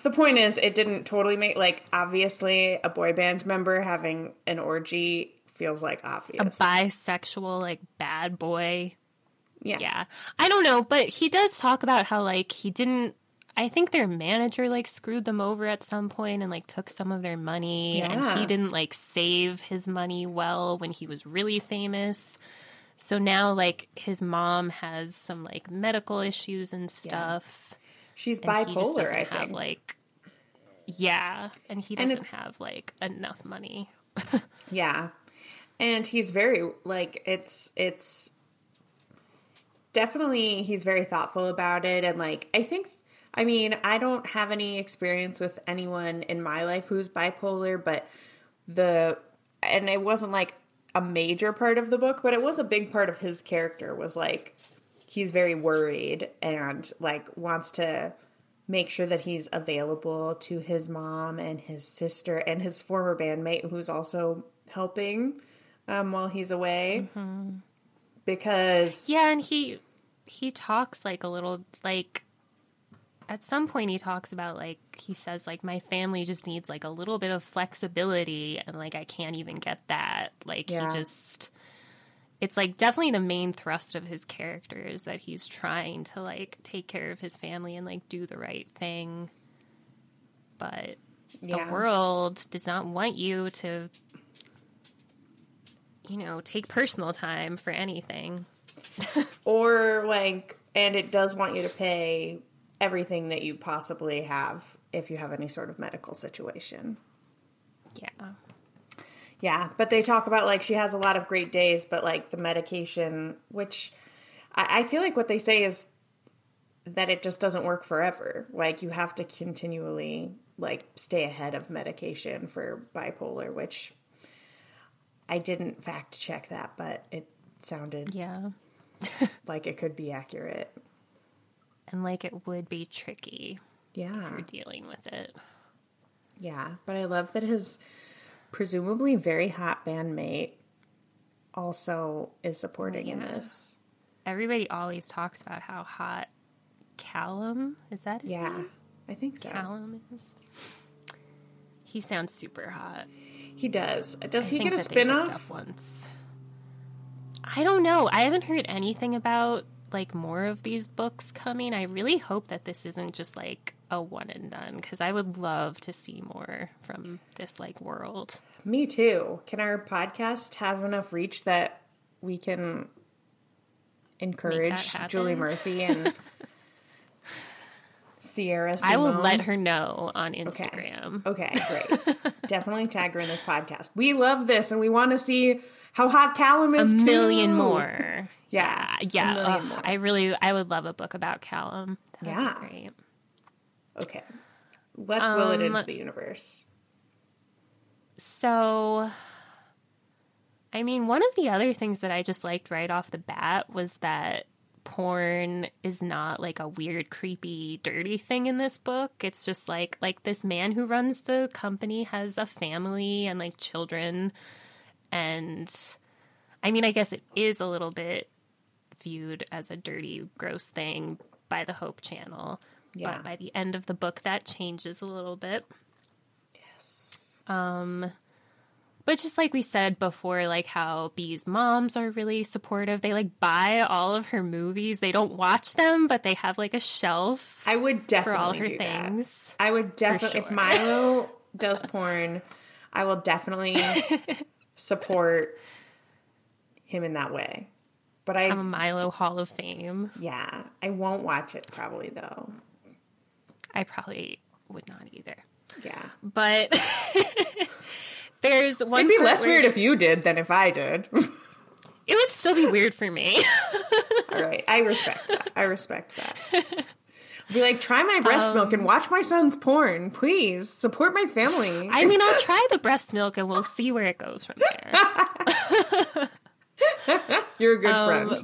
The point is it didn't totally make like obviously a boy band member having an orgy feels like obvious. A bisexual like bad boy yeah. yeah i don't know but he does talk about how like he didn't i think their manager like screwed them over at some point and like took some of their money Yeah. and he didn't like save his money well when he was really famous so now like his mom has some like medical issues and stuff She's and he just bipolar, doesn't I have think. like yeah and he doesn't it- have like enough money *laughs* Yeah. And he's very like it's it's definitely he's very thoughtful about it and like I think I mean, I don't have any experience with anyone in my life who's bipolar, but the and it wasn't like a major part of the book, but it was a big part of his character was like he's very worried and like wants to make sure that he's available to his mom and his sister and his former bandmate who's also helping um, while he's away because Yeah, and he he talks like a little like at some point he talks about like he says like my family just needs like a little bit of flexibility and like I can't even get that. Like Yeah. he just it's like definitely the main thrust of his character is that he's trying to like take care of his family and like do the right thing. But Yeah. the world does not want you to you know, take personal time for anything. *laughs* or like and it does want you to pay everything that you possibly have if you have any sort of medical situation. Yeah. Yeah, but they talk about like she has a lot of great days, but like the medication, which I, I feel like what they say is that it just doesn't work forever. Like you have to continually like stay ahead of medication for bipolar, which I didn't fact check that, but it sounded Yeah. *laughs* like it could be accurate. And like it would be tricky Yeah. for dealing with it. Yeah, but I love that his presumably very hot bandmate also is supporting oh, in yeah. this. Everybody always talks about how hot Kallum is that his Yeah, name? I think so. Kallum is. He sounds super hot. He does. Does I he get a hooked spin-off? once. I don't know. I haven't heard anything about like more of these books coming. I really hope that this isn't just like a one and done because I would love to see more from this like world. Me too. Can our podcast have enough reach that we can encourage? Julie Murphy and *laughs* Sierra? I will let her know on Instagram. Okay, *laughs* great. Definitely tag her in this podcast. We love this, and we want to see how hot Kallum is. A is. million too. more. Yeah, Yeah. million ugh, more. I really, I would love a book about Kallum. That would Yeah. great. Okay, let's will it Um, into the universe. So, I mean, one of the other things that I just liked right off the bat was that porn is not like a weird, creepy, dirty thing in this book. It's just like like this man who runs the company has a family and like children, and I mean, I guess it is a little bit viewed as a dirty, gross thing by the Hope Channel. Yeah. But by the end of the book, that changes a little bit. Yes. Um, but just like we said before, like how Bee's moms are really supportive. They like buy all of her movies. They don't watch them, but they have like a shelf I would for definitely all her do that. I would definitely, if. Milo *laughs* does porn, I will definitely *laughs* support him in that way. But I, I'm a Milo Hall of Fame. yeah, I won't watch it probably though. I probably would not either. Yeah, But *laughs* there's one. it'd be less weird she- if you did than if I did. It would still be weird for me. *laughs* All right, I respect that. I respect that. *laughs* Be like, try my breast milk Um, and watch my son's porn, please. Support my family. I mean, I'll try the breast milk and we'll see where it goes from there. You're a good Um,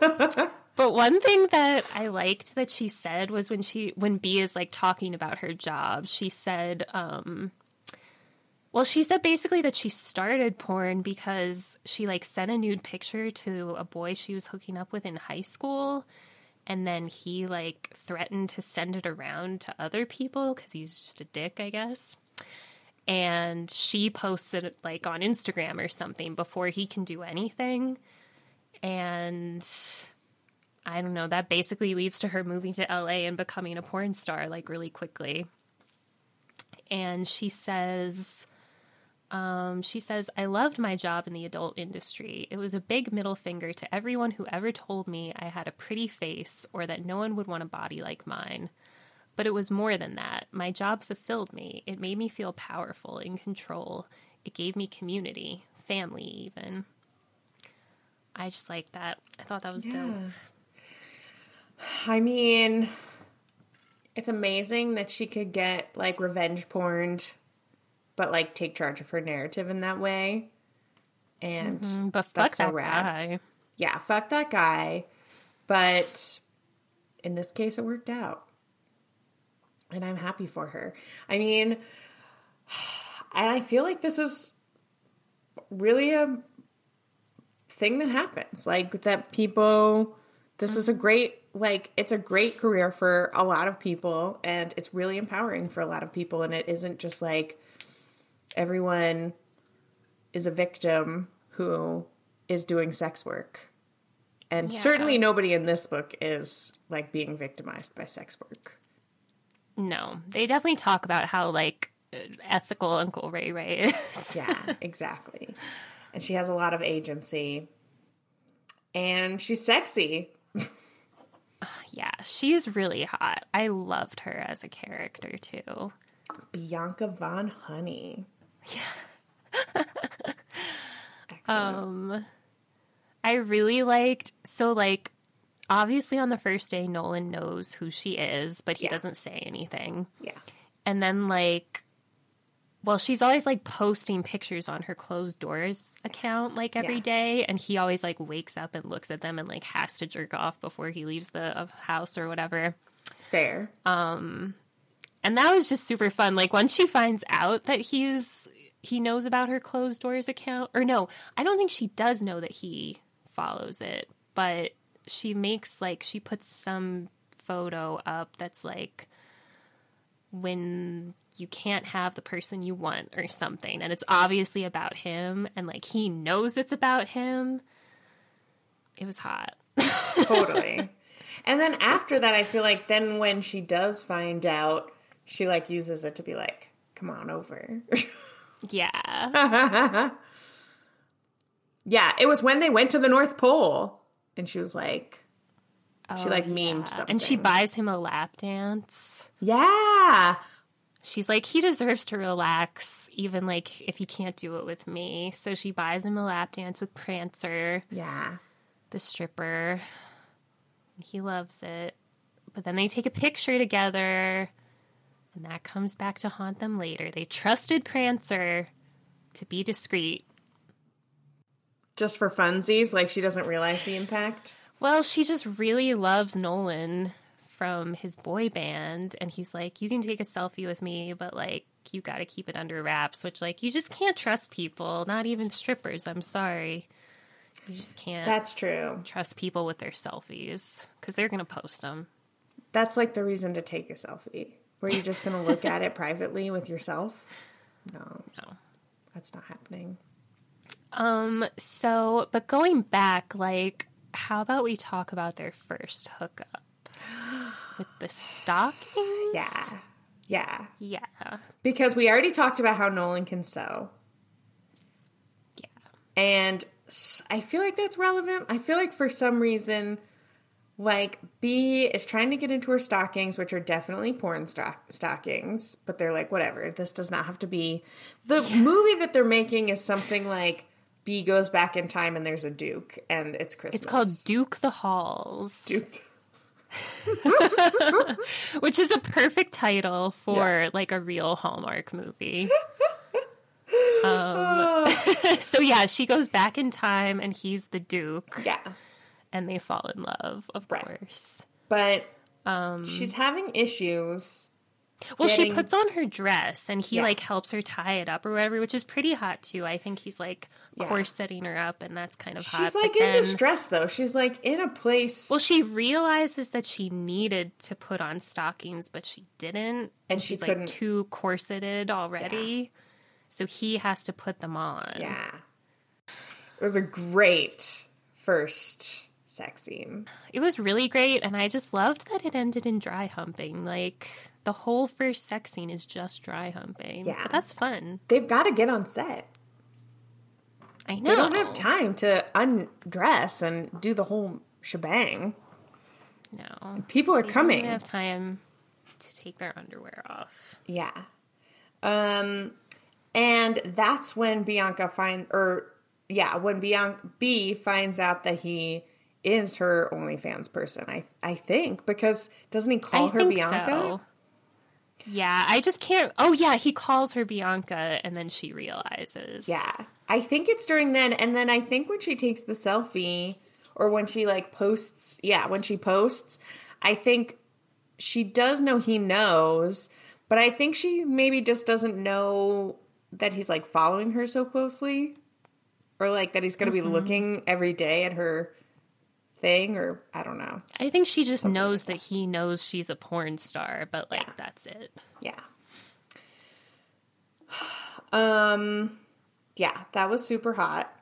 friend. But one thing that I liked that she said was when she when Bee is like talking about her job, she said, um well, she said basically that she started porn because she like sent a nude picture to a boy she was hooking up with in high school and then he like threatened to send it around to other people cuz he's just a dick, I guess. And she posted it like on Instagram or something before he can do anything. And I don't know, that basically leads to her moving to LA and becoming a porn star like really quickly. And she says, um, she says, I loved my job in the adult industry. It was a big middle finger to everyone who ever told me I had a pretty face or that no one would want a body like mine. But it was more than that. My job fulfilled me. It made me feel powerful, in control. It gave me community, family, even. I just like that. I thought that was dope. I mean, it's amazing that she could get like revenge porned, but like take charge of her narrative in that way. And Mm, But fuck that's so that rad. guy. Yeah, fuck that guy. But in this case, it worked out. And I'm happy for her. I mean, and I feel like this is really a thing that happens. Like, that people, this is a great, like, it's a great career for a lot of people. And it's really empowering for a lot of people. And it isn't just like everyone is a victim who is doing sex work. And Yeah. certainly nobody in this book is like being victimized by sex work. No, they definitely talk about how like ethical Uncle Ray Ray is. Yeah, exactly. And she has a lot of agency. And she's sexy. Yeah, she's really hot. I loved her as a character too. Bianca Von Honey. Yeah. *laughs* Excellent. Um, I really liked so like obviously on the first day, Nolan knows who she is, but he Yeah. doesn't say anything. Yeah. And then, like, well, she's always like posting pictures on her closed doors account like every Yeah. day, and he always like wakes up and looks at them and like has to jerk off before he leaves the uh, house or whatever. Fair. Um and that was just super fun. Like once she finds out that he's he knows about her closed doors account, or no, I don't think she does know that he follows it, but she makes like she puts some photo up that's like when you can't have the person you want or something and it's obviously about him and like he knows it's about him it was hot *laughs* totally. And then after that, I feel like then when she does find out, she like uses it to be like, "Come on over." yeah *laughs* yeah, it was when they went to the North Pole, and she was like, she Oh, like memed yeah. something, and she buys him a lap dance. Yeah, she's like he deserves to relax even like if he can't do it with me. So she buys him a lap dance with prancer yeah, the stripper. He loves it. But then they take a picture together and that comes back to haunt them later. They trusted prancer to be discreet. Just for funsies. Like she doesn't realize the impact. Well she just really loves nolan from his boy band and he's like you can take a selfie with me but like you got to keep it under wraps which like you just can't trust people not even strippers i'm sorry you just can't That's true. trust people with their selfies because they're gonna post them That's like the reason to take a selfie. Were you just gonna look at it privately with yourself? No, no that's not happening. Um, so, but going back, like, how about we talk about their first hookup with the stockings? Yeah, yeah. Yeah. Because we already talked about how Nolan can sew. Yeah. And I feel like that's relevant. I feel like for some reason, like Bee is trying to get into her stockings, which are definitely porn stock- stockings, but they're like, whatever. This does not have to be. The movie that they're making is something like Bee goes back in time and there's a Duke and it's Christmas. It's called Duke the Halls, Duke. *laughs* which is a perfect title for Yeah. like a real Hallmark movie. *laughs* um, *laughs* so yeah, she goes back in time and he's the Duke Yeah. and they fall in love, of Right. course. But she's having issues. Well, she puts on her dress and he Yeah. like helps her tie it up or whatever, which is pretty hot too. I think he's like Yeah. corseting her up and that's kind of hot. She's like but in then- distress though. She's like in a place. Well, she realizes that she needed to put on stockings, but she didn't. And she she's like too corseted already. So he has to put them on. yeah. It was a great first sex scene. It was really great, and I just loved that it ended in dry humping. Like the whole first sex scene is just dry humping. Yeah. But that's fun. They've got to get on set. I know. They don't have time to undress and do the whole shebang. No. People are They coming. don't have time to take their underwear off. Yeah. Um and that's when Bianca find or yeah, when Bianca Bee finds out that he is her OnlyFans person. I I think because doesn't he call I her Bianca? so. Yeah, I just can't. Oh, yeah, he calls her Bianca, and then she realizes. Yeah. I think it's during then and then I think when she takes the selfie or when she like posts, yeah, when she posts, I think she does know he knows, but I think she maybe just doesn't know that he's like following her so closely or like that he's going to Mm-hmm. be looking every day at her thing or I don't know. I think she just knows that he knows she's a porn star, but like Yeah. that's it. Yeah. *sighs* Um yeah, that was super hot.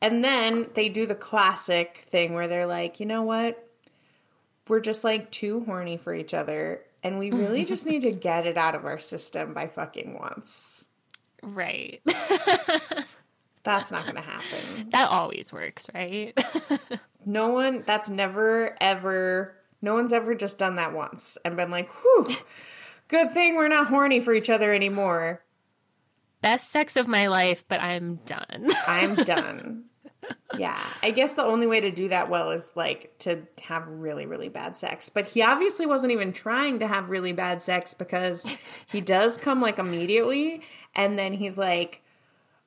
And then they do the classic thing where they're like, "You know what? We're just like too horny for each other and we really just need to *laughs* get it out of our system by fucking once." Right. That's not *laughs* going to happen. that always works, right? *laughs* No one that's never ever no one's ever just done that once and been like, "Whew. Good thing we're not horny for each other anymore. Best sex of my life, but I'm done. *laughs* I'm done." yeah, I guess the only way to do that well is like to have really, really bad sex. But he obviously wasn't even trying to have really bad sex because he does come like immediately. And then he's like,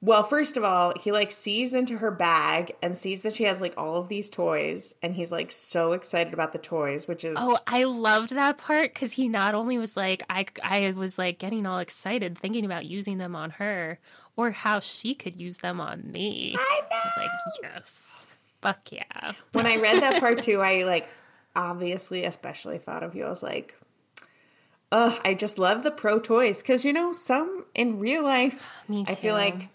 well, first of all, he like sees into her bag and sees that she has like all of these toys. And he's like so excited about the toys, which is. Oh, I loved that part because he not only was like, I, I was like getting all excited thinking about using them on her or how she could use them on me. I know. I was like, yes, fuck yeah. when I read that part too, *laughs* I like obviously especially thought of you. I was like, ugh, I just love the pro toys because you know some in real life, *sighs* Me I feel like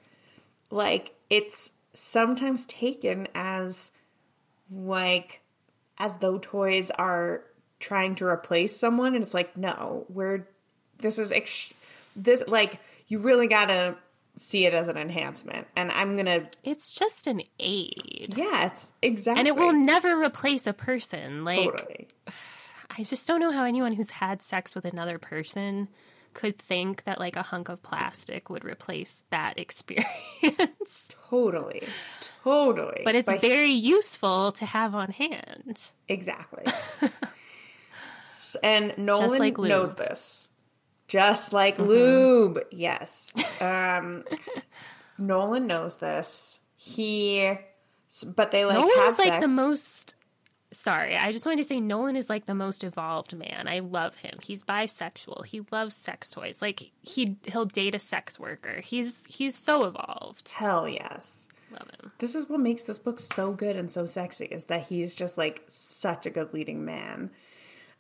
like it's sometimes taken as like as though toys are trying to replace someone, and it's like no, we're this is ex- this like you really gotta see it as an enhancement, and I'm gonna It's just an aid. yeah, it's exactly And it will never replace a person. Like, totally. *sighs* I just don't know how anyone who's had sex with another person could think that like a hunk of plastic would replace that *laughs* experience. Totally. Totally. but it's very useful to have on hand. exactly. *laughs* And Nolan like knows this. Just like lube. Yes. *laughs* Um Nolan knows this. He but they like Nolan have is like the most. Sorry, I just wanted to say Nolan is like the most evolved man. I love him. He's bisexual. He loves sex toys. Like he he'll date a sex worker. He's he's so evolved. Hell yes. Love him. This is what makes this book so good and so sexy is that he's just like such a good leading man.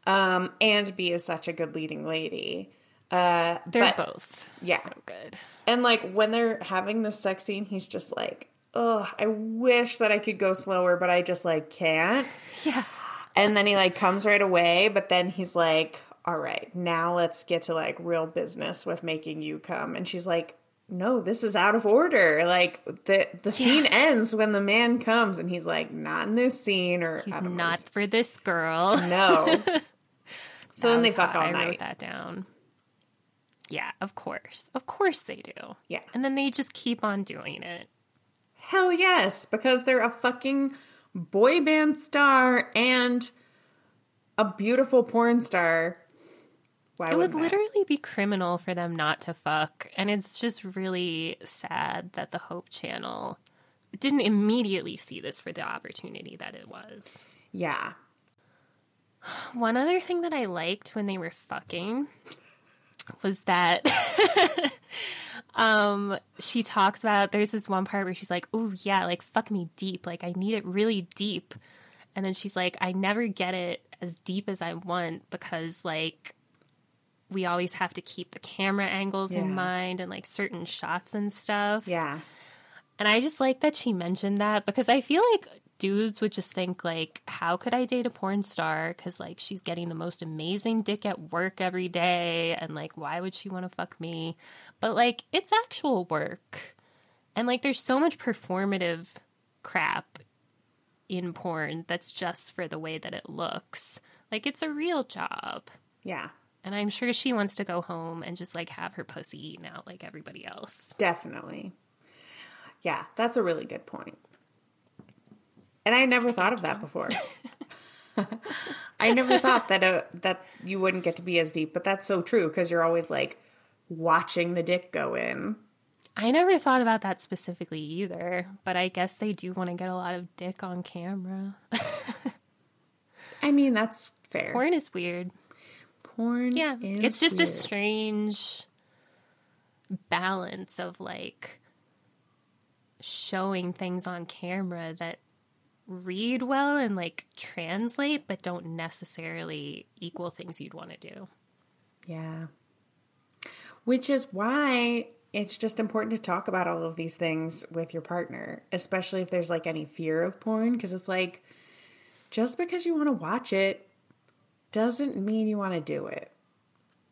Um and Bee is such a good leading lady. Uh They're but- both yeah. so good. And like when they're having this sex scene, he's just like, "Oh, I wish that I could go slower, but I just like can't." Yeah. And then he like comes right away, but then he's like, "All right, now let's get to like real business with making you come." And she's like, "No, this is out of order. Like the the scene ends when the man comes, and he's like, "Not in this scene," or He's don't for this girl. No. *laughs* so then they fuck all I night. wrote that down. Yeah, of course. Of course they do. Yeah. And then they just keep on doing it. Hell yes, because they're a fucking boy band star and a beautiful porn star. Why It would literally be criminal for them not to fuck. And it's just really sad that the Hope Channel didn't immediately see this for the opportunity that it was. Yeah. One other thing that I liked when they were fucking was that *laughs* um she talks about there's this one part where she's like, "Oh yeah, like fuck me deep. Like I need it really deep." And then she's like, "I never get it as deep as I want because like we always have to keep the camera angles Yeah. in mind and like certain shots and stuff." Yeah. And I just like that she mentioned that because I feel like dudes would just think like, how could I date a porn star? Because like she's getting the most amazing dick at work every day, and like why would she want to fuck me? But like it's actual work, and like there's so much performative crap in porn that's just for the way that it looks. Like it's a real job. Yeah. And I'm sure she wants to go home and just like have her pussy eaten out like everybody else. Definitely. Yeah, that's a really good point. And I never thought of that before. *laughs* *laughs* I never thought that uh, that you wouldn't get to be as deep, but that's so true because you're always like watching the dick go in. I never thought about that specifically either, but I guess they do want to get a lot of dick on camera. I mean, that's fair. Porn is weird. Porn Yeah. It's just a strange balance of like showing things on camera that read well and like translate, but don't necessarily equal things you'd want to do. Yeah. Which is why it's just important to talk about all of these things with your partner, especially if there's like any fear of porn, because it's like just because you want to watch it doesn't mean you want to do it.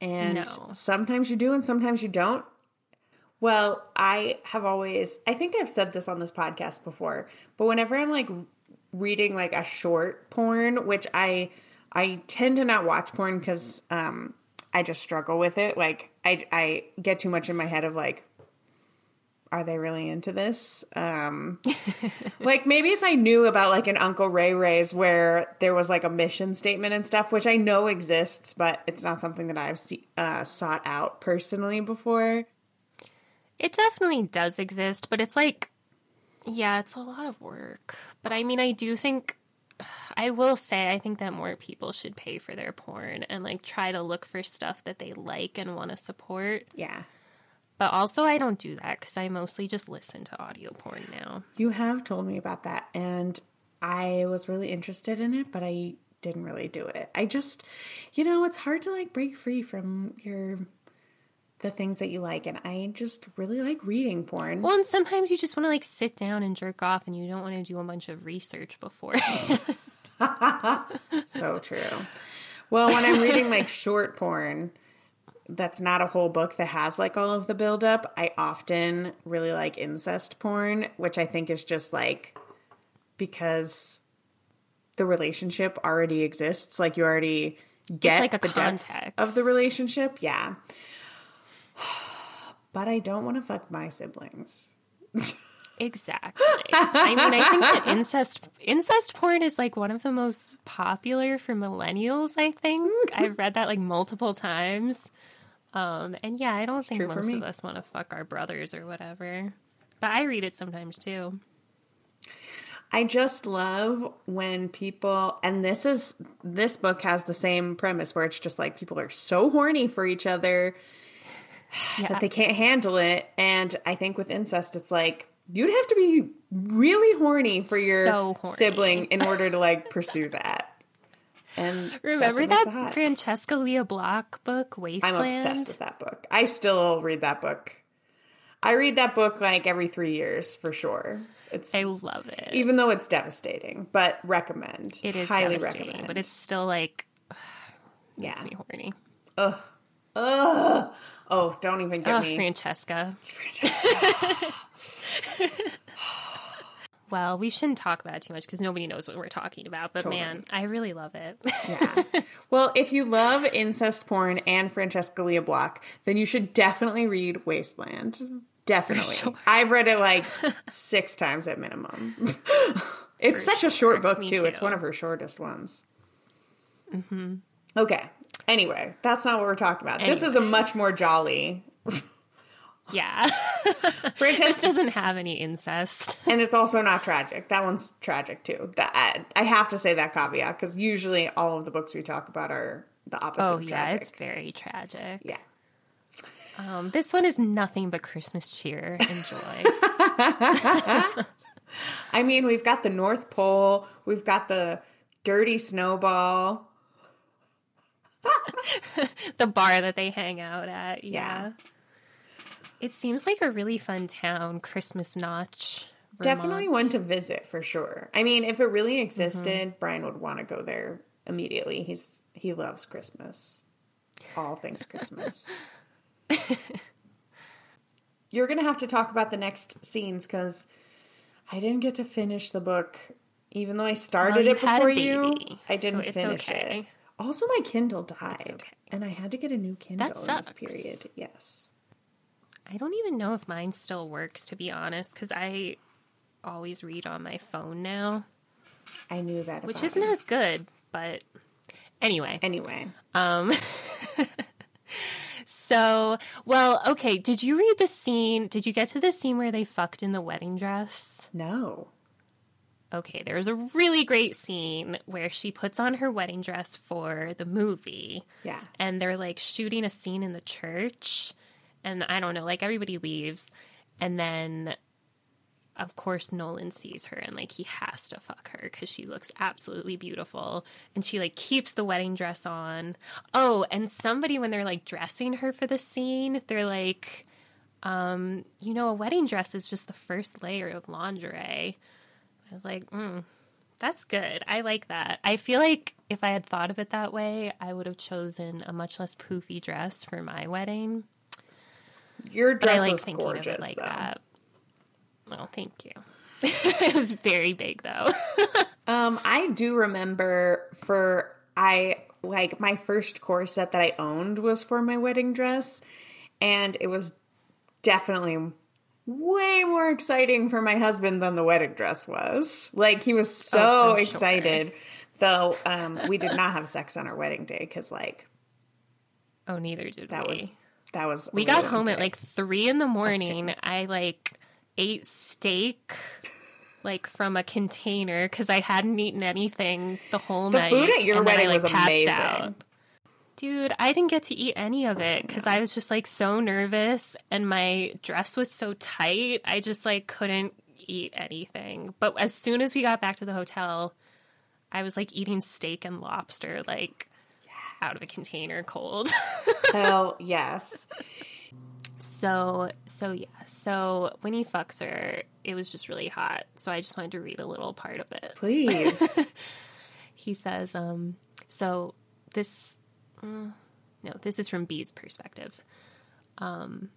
And No. sometimes you do and sometimes you don't. Well, I have always, I think I've said this on this podcast before, but whenever I'm like reading like a short porn, which I I tend to not watch porn because um, I just struggle with it. Like I I get too much in my head of like are they really into this? Um, *laughs* like maybe if I knew about like an Uncle Ray Ray's where there was like a mission statement and stuff, which I know exists, but it's not something that I've see, uh, sought out personally before. It definitely does exist, but it's like, yeah, it's a lot of work. But I mean, I do think, *sighs* I will say, I think that more people should pay for their porn and like try to look for stuff that they like and want to support. Yeah. But also, I don't do that because I mostly just listen to audio porn now. You have told me about that, and I was really interested in it, but I didn't really do it. I just, you know, it's hard to like break free from your the things that you like, and I just really like reading porn. Well, and sometimes you just want to like sit down and jerk off, and you don't want to do a bunch of research before. *laughs* so true. Well, when I'm reading like *laughs* short porn, that's not a whole book that has like all of the buildup. I often really like incest porn, which I think is just like because the relationship already exists. Like you already get like a the depth context. of the relationship. Yeah. But I don't want to fuck my siblings. *laughs* exactly. I mean, I think that incest incest porn is like one of the most popular for millennials. I think *laughs* I've read that like multiple times. Um, and yeah, I don't think most of us want to fuck our brothers or whatever. But I read it sometimes too. I just love when people and this is this book has the same premise where it's just like people are so horny for each other that they can't handle it and I think with incest it's like you'd have to be really horny for your So horny. sibling in order to like pursue that. And Remember that. Francesca Lia Block book, Wasteland? I'm obsessed with that book. I still read that book. I read that book like every 3 years for sure. It's I love it. even though it's devastating, but recommend. it is highly recommend. but it's still like *sighs* yeah. makes me horny. Ugh. Ugh. Oh, don't even get Oh, me. Francesca. Francesca. *laughs* Well, we shouldn't talk about it too much because nobody knows what we're talking about. But Totally. man, I really love it. yeah. *laughs* Well, if you love incest porn and Francesca Lia Block, then you should definitely read Wasteland. Definitely. I've read it like six times at minimum. *laughs* it's For such a short book, Me too. It's one of her shortest ones. Mm-hmm. Okay. Anyway, that's not what we're talking about. This is a much more jolly. yeah, *laughs* this doesn't have any incest. and it's also not tragic. That one's tragic too. That I have to say that caveat because usually all of the books we talk about are the opposite. Oh of yeah, tragic. it's very tragic. yeah. Um, this one is nothing but Christmas cheer and joy. *laughs* I mean, we've got the North Pole. We've got the dirty snowball. *laughs* the bar that they hang out at. Yeah. Yeah. It seems like a really fun town, Christmas Notch. Definitely one to visit for sure. I mean, if it really existed, Mm-hmm. Brian would want to go there immediately. He's he loves Christmas, all things Christmas. *laughs* You're gonna have to talk about the next scenes because I didn't get to finish the book, even though I started you it before you. I didn't it's finish okay. it. Also, my Kindle died, okay. and I had to get a new Kindle in sucks. this period. Yes. I don't even know if mine still works, to be honest, because I always read on my phone now, I knew that, which isn't you. as good. But anyway, Anyway, um, *laughs* so well, okay. Did you read the scene? Did you get to the scene where they fucked in the wedding dress? no. Okay, there's a really great scene where she puts on her wedding dress for the movie. Yeah. And they're like shooting a scene in the church. And I don't know, like everybody leaves. And then, of course, Nolan sees her and like he has to fuck her because she looks absolutely beautiful. And she like keeps the wedding dress on. Oh, and somebody, when they're like dressing her for the scene, they're like, um, you know, a wedding dress is just the first layer of lingerie. I was like, mm, that's good. I like that. I feel like if I had thought of it that way, I would have chosen a much less poofy dress for my wedding. Your But I dress like was thinking gorgeous, of it like though. that. Oh, thank you. *laughs* it was very big though. *laughs* Um, I do remember for I like my first corset that I owned was for my wedding dress, and it was definitely way more exciting for my husband than the wedding dress was. Like he was so Oh, for sure. excited. Though um, we did not have sex on our wedding day because like Oh, neither did that we. would that was we got home at like three in the morning. I like ate steak like from a container because I hadn't eaten anything the whole the night. The food at your then I, wedding like, was amazing. out. Dude, I didn't get to eat any of it because I was just like so nervous and my dress was so tight. I just like couldn't eat anything. But as soon as we got back to the hotel, I was like eating steak and lobster like out of a container cold. *laughs* Hell yes. So, so yeah. So when he fucks her, it was just really hot. So I just wanted to read a little part of it. Please. *laughs* He says, um, so this, no, this is from Bee's perspective. Um,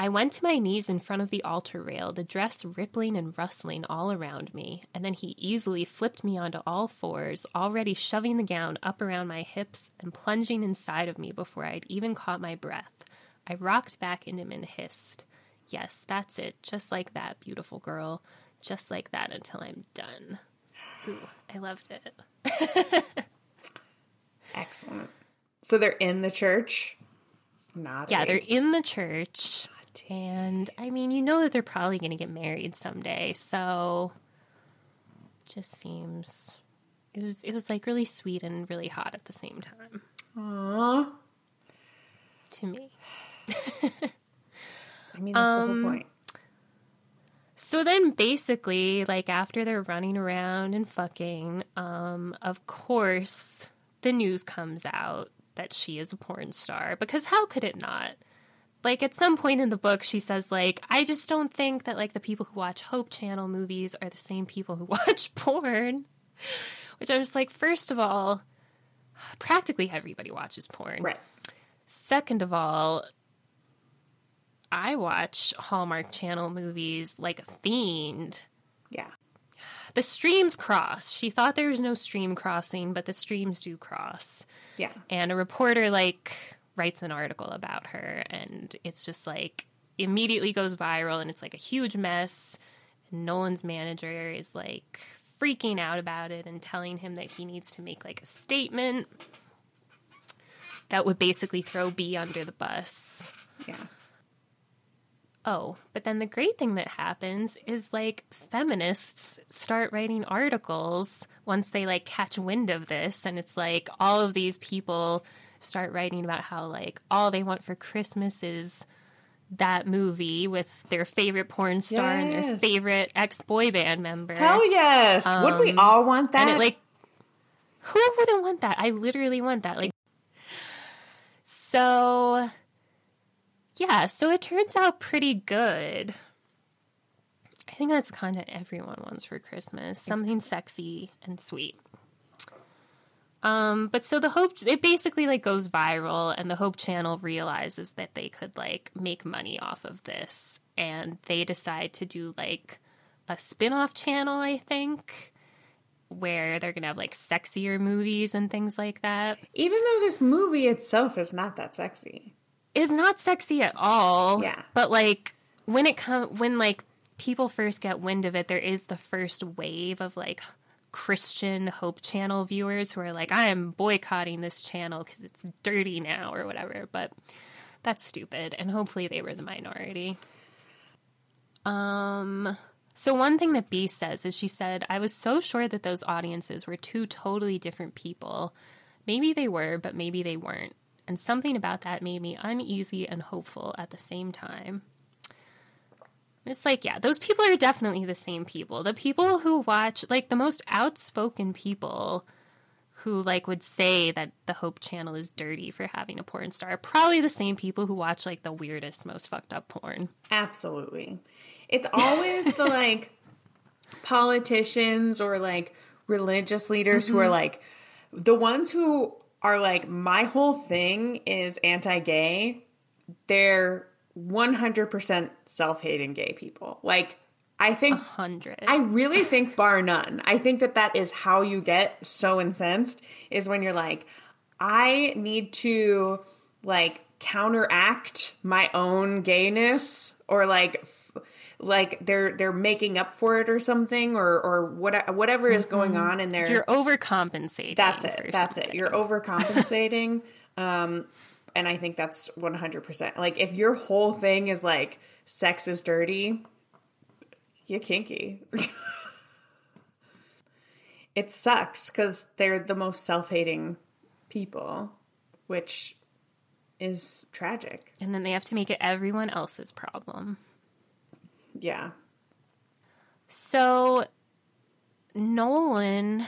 I went to my knees in front of the altar rail, the dress rippling and rustling all around me, and then he easily flipped me onto all fours, already shoving the gown up around my hips and plunging inside of me before I'd even caught my breath. I rocked back into him and hissed, Yes, that's it, just like that, beautiful girl, just like that until I'm done. Ooh, I loved it. *laughs* Excellent. So they're in the church. Not Yeah, they're in the church. And I mean, you know that they're probably going to get married someday. So just seems it was it was like really sweet and really hot at the same time Aww. to me. *laughs* I mean, that's the whole point. So then basically, like after they're running around and fucking, um, of course the news comes out that she is a porn star because how could it not? Like at some point in the book she says like I just don't think that like the people who watch Hope Channel movies are the same people who *laughs* watch porn. Which I'm just like first of all, practically everybody watches porn. Right. Second of all, I watch Hallmark Channel movies like a fiend. Yeah. The streams cross. She thought there was no stream crossing, but the streams do cross. Yeah. And a reporter like writes an article about her and it's just like immediately goes viral and it's like a huge mess. And Nolan's manager is like freaking out about it and telling him that he needs to make like a statement that would basically throw Bee under the bus. Yeah. Oh, but then the great thing that happens is like feminists start writing articles once they like catch wind of this and it's like all of these people start writing about how like all they want for Christmas is that movie with their favorite porn star and their favorite ex-boy band member. Hell yes. Would we all want that? Um, And it like who wouldn't want that? I literally want that. Like so yeah, so it turns out pretty good. I think that's content everyone wants for Christmas. Something sexy and sweet. Um, but so the Hope it basically like goes viral and the Hope channel realizes that they could like make money off of this and they decide to do like a spin-off channel, I think, where they're going to have like sexier movies and things like that. Even though this movie itself is not that sexy. Is not sexy at all. Yeah. But like when it come when like people first get wind of it, there is the first wave of like Christian Hope Channel viewers who are like, I am boycotting this channel because it's dirty now or whatever. But that's stupid, and hopefully they were the minority. Um. So one thing that Bee says is she said, I was so sure that those audiences were two totally different people. Maybe they were, but maybe they weren't. And something about that made me uneasy and hopeful at the same time. It's like, yeah, those people are definitely the same people. The people who watch, like the most outspoken people who like would say that the Hope Channel is dirty for having a porn star, are probably the same people who watch like the weirdest, most fucked up porn. Absolutely. It's always the *laughs* like politicians or like religious leaders who are mm-hmm. like the ones who are like my whole thing is anti-gay. They're 100% self-hating gay people. Like I think Hundred. I really think bar none. I think that that is how you get so incensed is when you're like, I need to like counteract my own gayness or like like they're they're making up for it or something or or what whatever is going on in there. You're overcompensating. That's it. That's it. You're overcompensating. *laughs* um, and I think that's 100%. Like, if your whole thing is like, sex is dirty, you're kinky. *laughs* it sucks because they're the most self hating people, which is tragic. And then they have to make it everyone else's problem. Yeah. So Nolan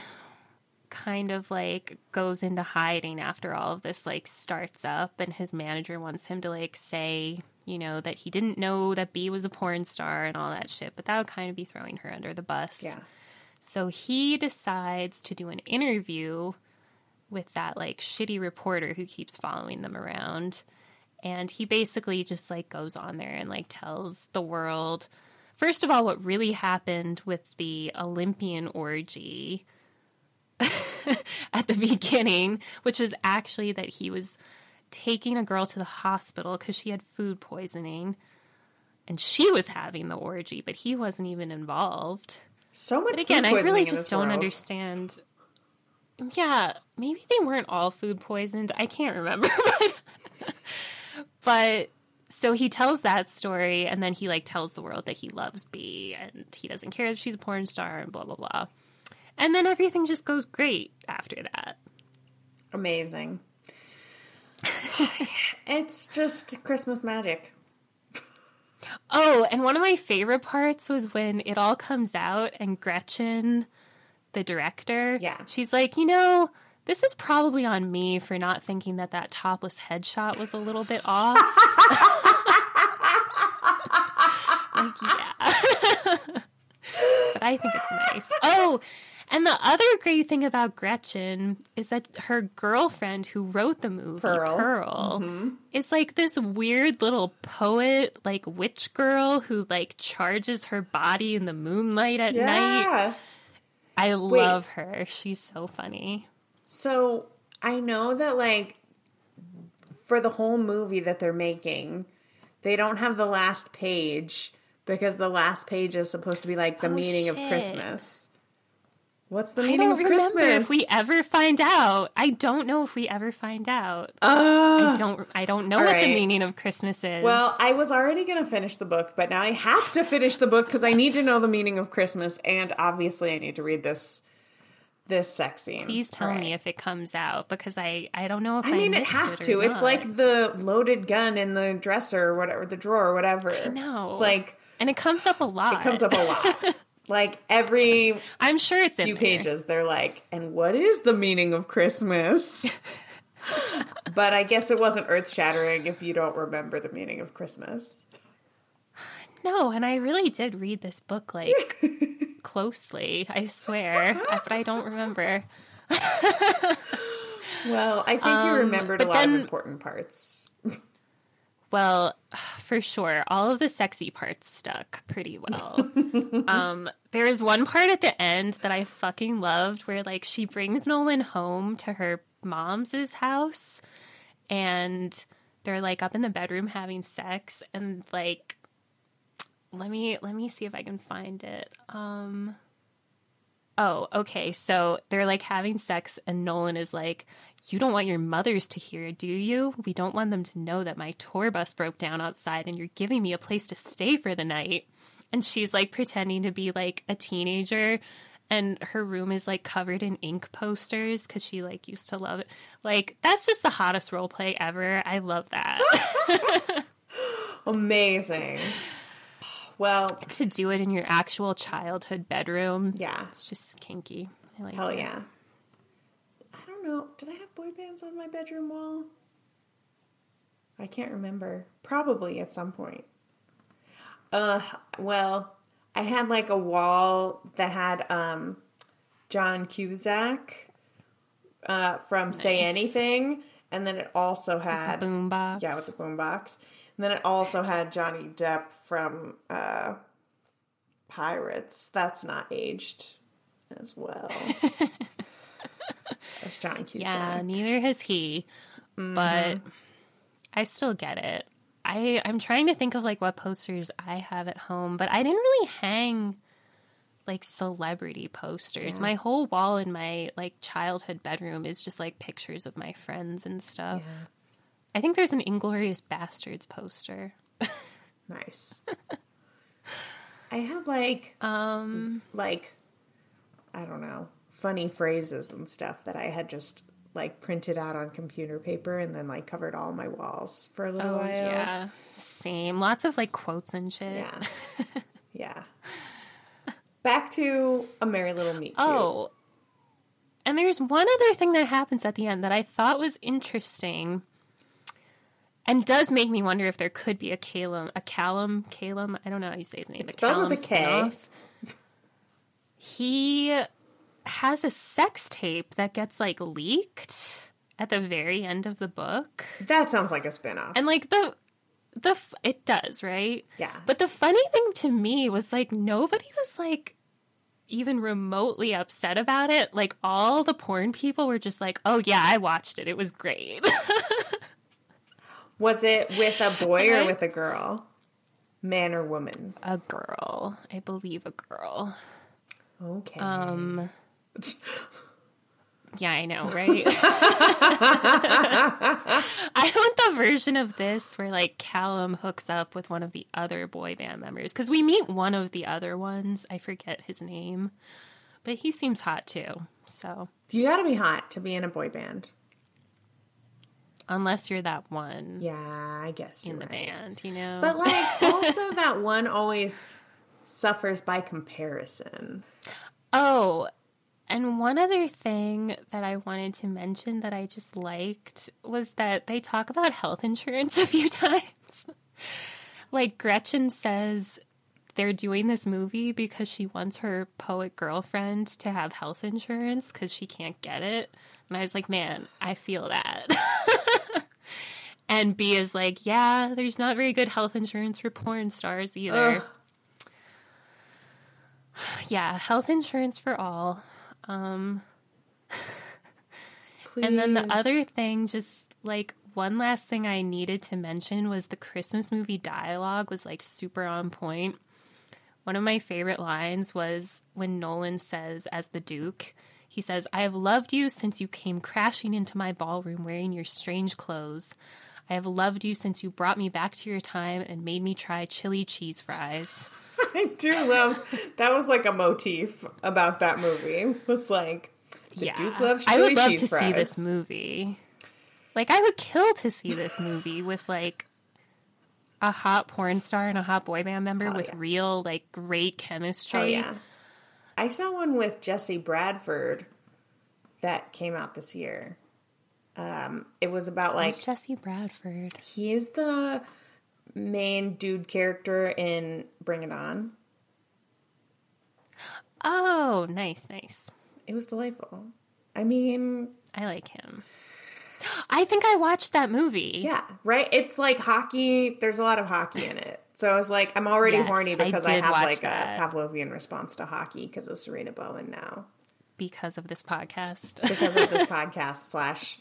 kind of like goes into hiding after all of this like starts up and his manager wants him to like say, you know, that he didn't know that Bee was a porn star and all that shit, but that would kind of be throwing her under the bus. Yeah. So he decides to do an interview with that like shitty reporter who keeps following them around. And he basically just like goes on there and like tells the world, first of all, what really happened with the Olympian orgy *laughs* at the beginning, which was actually that he was taking a girl to the hospital because she had food poisoning and she was having the orgy, but he wasn't even involved. So much But again, I really just don't world. understand. Yeah, maybe they weren't all food poisoned. I can't remember. *laughs* But, but so he tells that story and then he like tells the world that he loves Bee and he doesn't care if she's a porn star and blah blah blah. And then everything just goes great after that. Amazing. *sighs* it's just Christmas magic. Oh, and one of my favorite parts was when it all comes out and Gretchen, the director, Yeah. she's like, you know, this is probably on me for not thinking that that topless headshot was a little bit off. *laughs* like, yeah. *laughs* but I think it's nice. Oh, and the other great thing about Gretchen is that her girlfriend who wrote the movie, Pearl. Pearl, mm-hmm. is like this weird little poet, like witch girl who like charges her body in the moonlight at night. Yeah. I love her. She's so funny. So I know that like for the whole movie that they're making, they don't have the last page because the last page is supposed to be like the Oh, meaning of. Christmas. What's the meaning of Christmas? if we ever find out. I don't know if we ever find out. Uh, I don't. I don't know what right. the meaning of Christmas is. well, I was already going to finish the book, but now I have to finish the book because I need to know the meaning of Christmas, and obviously I need to read this this sex scene. please tell All me if it comes out because I I don't know if I, I mean, it has or to. It's not. like the loaded gun in the dresser or whatever, the drawer or whatever. I know. It's like and it comes up a lot. it comes up a lot. *laughs* like every I'm sure it's in few there. pages, they're like, and what is the meaning of Christmas? *laughs* but I guess it wasn't earth shattering if you don't remember the meaning of Christmas. No, and I really did read this book like *laughs* closely. I swear, but I don't remember. *laughs* Well, I think you remembered a Um, lot of important parts. Well, for sure, all of the sexy parts stuck pretty well. *laughs* um, there is one part at the end that I fucking loved where like she brings Nolan home to her mom's house and they're like up in the bedroom having sex and like let me let me see if I can find it. Um Oh, okay. So they're like having sex, and Nolan is like, You don't want your mothers to hear, do you? We don't want them to know that my tour bus broke down outside and you're giving me a place to stay for the night. And she's like pretending to be like a teenager, and her room is like covered in ink posters because she like used to love it. Like, that's just the hottest role play ever. I love that. *laughs* *gasps* Amazing. Well, to do it in your actual childhood bedroom. yeah. It's just kinky. I like Hell it. yeah. I don't know. Did I have boy bands on my bedroom wall? I can't remember. Probably at some point. Uh, well, I had like a wall that had um John Cusack uh from Say Anything, and then it also had Boombox. yeah with the boombox, and then it also had Johnny Depp from uh Pirates. That's not aged as well. *laughs* as John Cusack. Yeah, neither has he. Mm-hmm. But I still get it. I I'm trying to think of like what posters I have at home, but I didn't really hang like celebrity posters. My whole wall in my like childhood bedroom is just like pictures of my friends and stuff. I think there's an Inglourious Basterds poster. Nice. I had like Um like I don't know, funny phrases and stuff that I had just like printed out on computer paper and then like covered all my walls for a little oh while. yeah, same. Lots of like quotes and shit. Yeah. *laughs* yeah. Back to a merry little meet. Oh, and there's one other thing that happens at the end that I thought was interesting, and does make me wonder if there could be a Calum, a Callum, Calum. I don't know how you say his name. It's spelled with a K. spin-off. He has a sex tape that gets like leaked at the very end of the book, That sounds like a spinoff. and like the the it does right. Yeah. But the funny thing to me was like nobody was like even remotely upset about it. Like all the porn people were just like, "Oh yeah, I watched it. It was great." *laughs* Was it with a boy or with a girl? Man or woman? a girl, I believe a girl. Okay. Um *laughs* Yeah, I know, right? *laughs* I want the version of this where like Kallum hooks up with one of the other boy band members because we meet one of the other ones. I forget his name, but he seems hot too. So you gotta be hot to be in a boy band. Unless you're that one Yeah, I guess you're in the right. band, you know. But like *laughs* also that one always suffers by comparison. Oh, and one other thing that I wanted to mention that I just liked was that they talk about health insurance *laughs* a few times. like Gretchen says they're doing this movie because she wants her poet girlfriend to have health insurance because she can't get it. And I was like, man, I feel that. *laughs* and Bee is like, yeah, there's not very good health insurance for porn stars either. Ugh. *sighs* Yeah, health insurance for all. Um, Please. *laughs* and then the other thing, just like one last thing I needed to mention was the Christmas movie dialogue was like super on point. One of my favorite lines was when Nolan says, as the Duke, he says, I have loved you since you came crashing into my ballroom wearing your strange clothes. I have loved you since you brought me back to your time and made me try chili cheese fries. *laughs* I do love that was like a motif about that movie. Was like the yeah. Duke loves I would love to fries. see this movie. Like I would kill to see this movie with like a hot porn star and a hot boy band member oh, with yeah. real like great oh, chemistry. Oh yeah. I saw one with Jesse Bradford that came out this year. Um, it was about like Who's Jesse Bradford. he is the main dude character in Bring It On. Oh, nice, nice. It was delightful. I mean, I like him. *gasps* I think I watched that movie. yeah, right. It's like hockey. There's a lot of hockey in it. So I was like, I'm already Yes, horny because I, did have like that. a Pavlovian response to hockey because of Sarina Bowen now. because of this podcast. because of this *laughs* podcast slash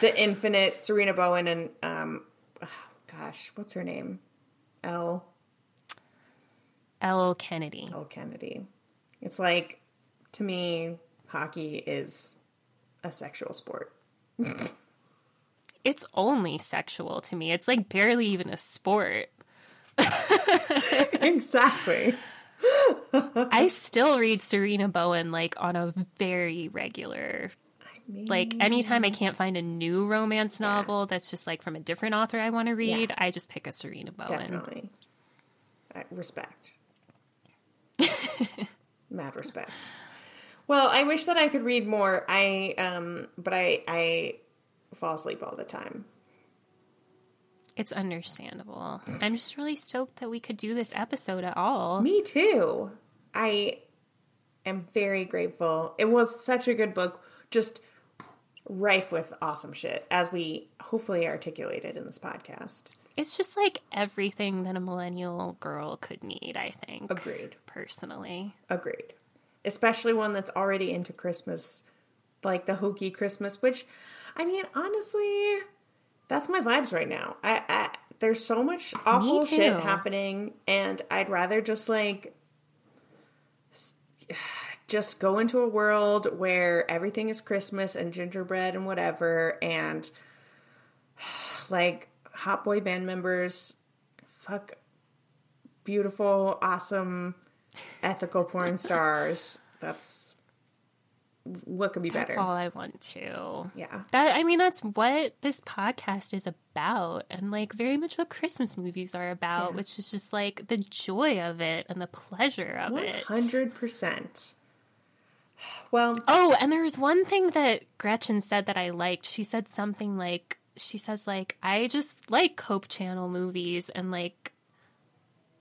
the infinite Sarina Bowen and um oh, gosh, what's her name? L Elle Kennedy. Elle Kennedy. It's like to me, hockey is a sexual sport. It's only sexual to me. It's like barely even a sport. *laughs* exactly. I still read Sarina Bowen like on a very regular I like anytime I can't find a new romance novel that's just like from a different author I want to read, Yeah. I just pick a Sarina Bowen. definitely. Uh, respect. *laughs* Mad respect. Well, I wish that I could read more. I um but I I fall asleep all the time. It's understandable. I'm just really stoked that we could do this episode at all. Me too. I am very grateful. It was such a good book, just rife with awesome shit, as we hopefully articulated in this podcast. It's just like everything that a millennial girl could need, I think. Agreed. Personally. Agreed. Especially one that's already into Christmas, like the hokey Christmas, which, I mean, honestly, that's my vibes right now. I, I there's so much awful shit happening, and I'd rather just like just go into a world where everything is Christmas and gingerbread and whatever, and *sighs* like hot boy band members, fuck beautiful, awesome, ethical porn *laughs* stars. That's what could be better. That's all I want to. Yeah. That I mean, that's what this podcast is about, and like very much what Christmas movies are about, which is just like the joy of it and the pleasure of One it. hundred percent. Well, Oh, and there was one thing that Gretchen said that I liked. She said something like, she says like, I just like Hope Channel movies, and like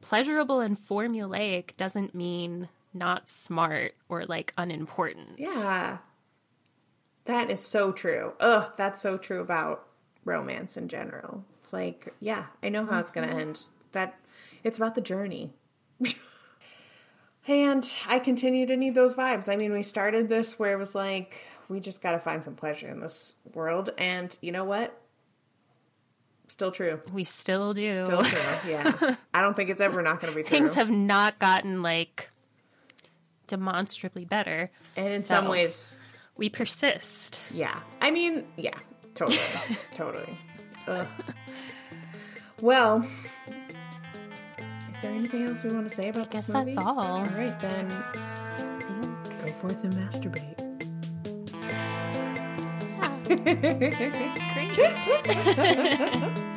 pleasurable and formulaic doesn't mean not smart or like unimportant. yeah, that is so true. Ugh, that's so true about romance in general. It's like, yeah, I know how it's going to mm-hmm. end. That it's about the journey. *laughs* and I continue to need those vibes. I mean, we started this where it was like, we just got to find some pleasure in this world. And you know what? Still true. We still do. Still true. *laughs* Yeah. I don't think it's ever not going to be true. Things have not gotten like demonstrably better. and in So, some ways, we persist. Yeah. I mean, yeah, totally. *laughs* totally. Ugh. Well, is there anything else we want to say about guess this movie? that's all. All right, then go forth and masturbate. *laughs* Great. *laughs*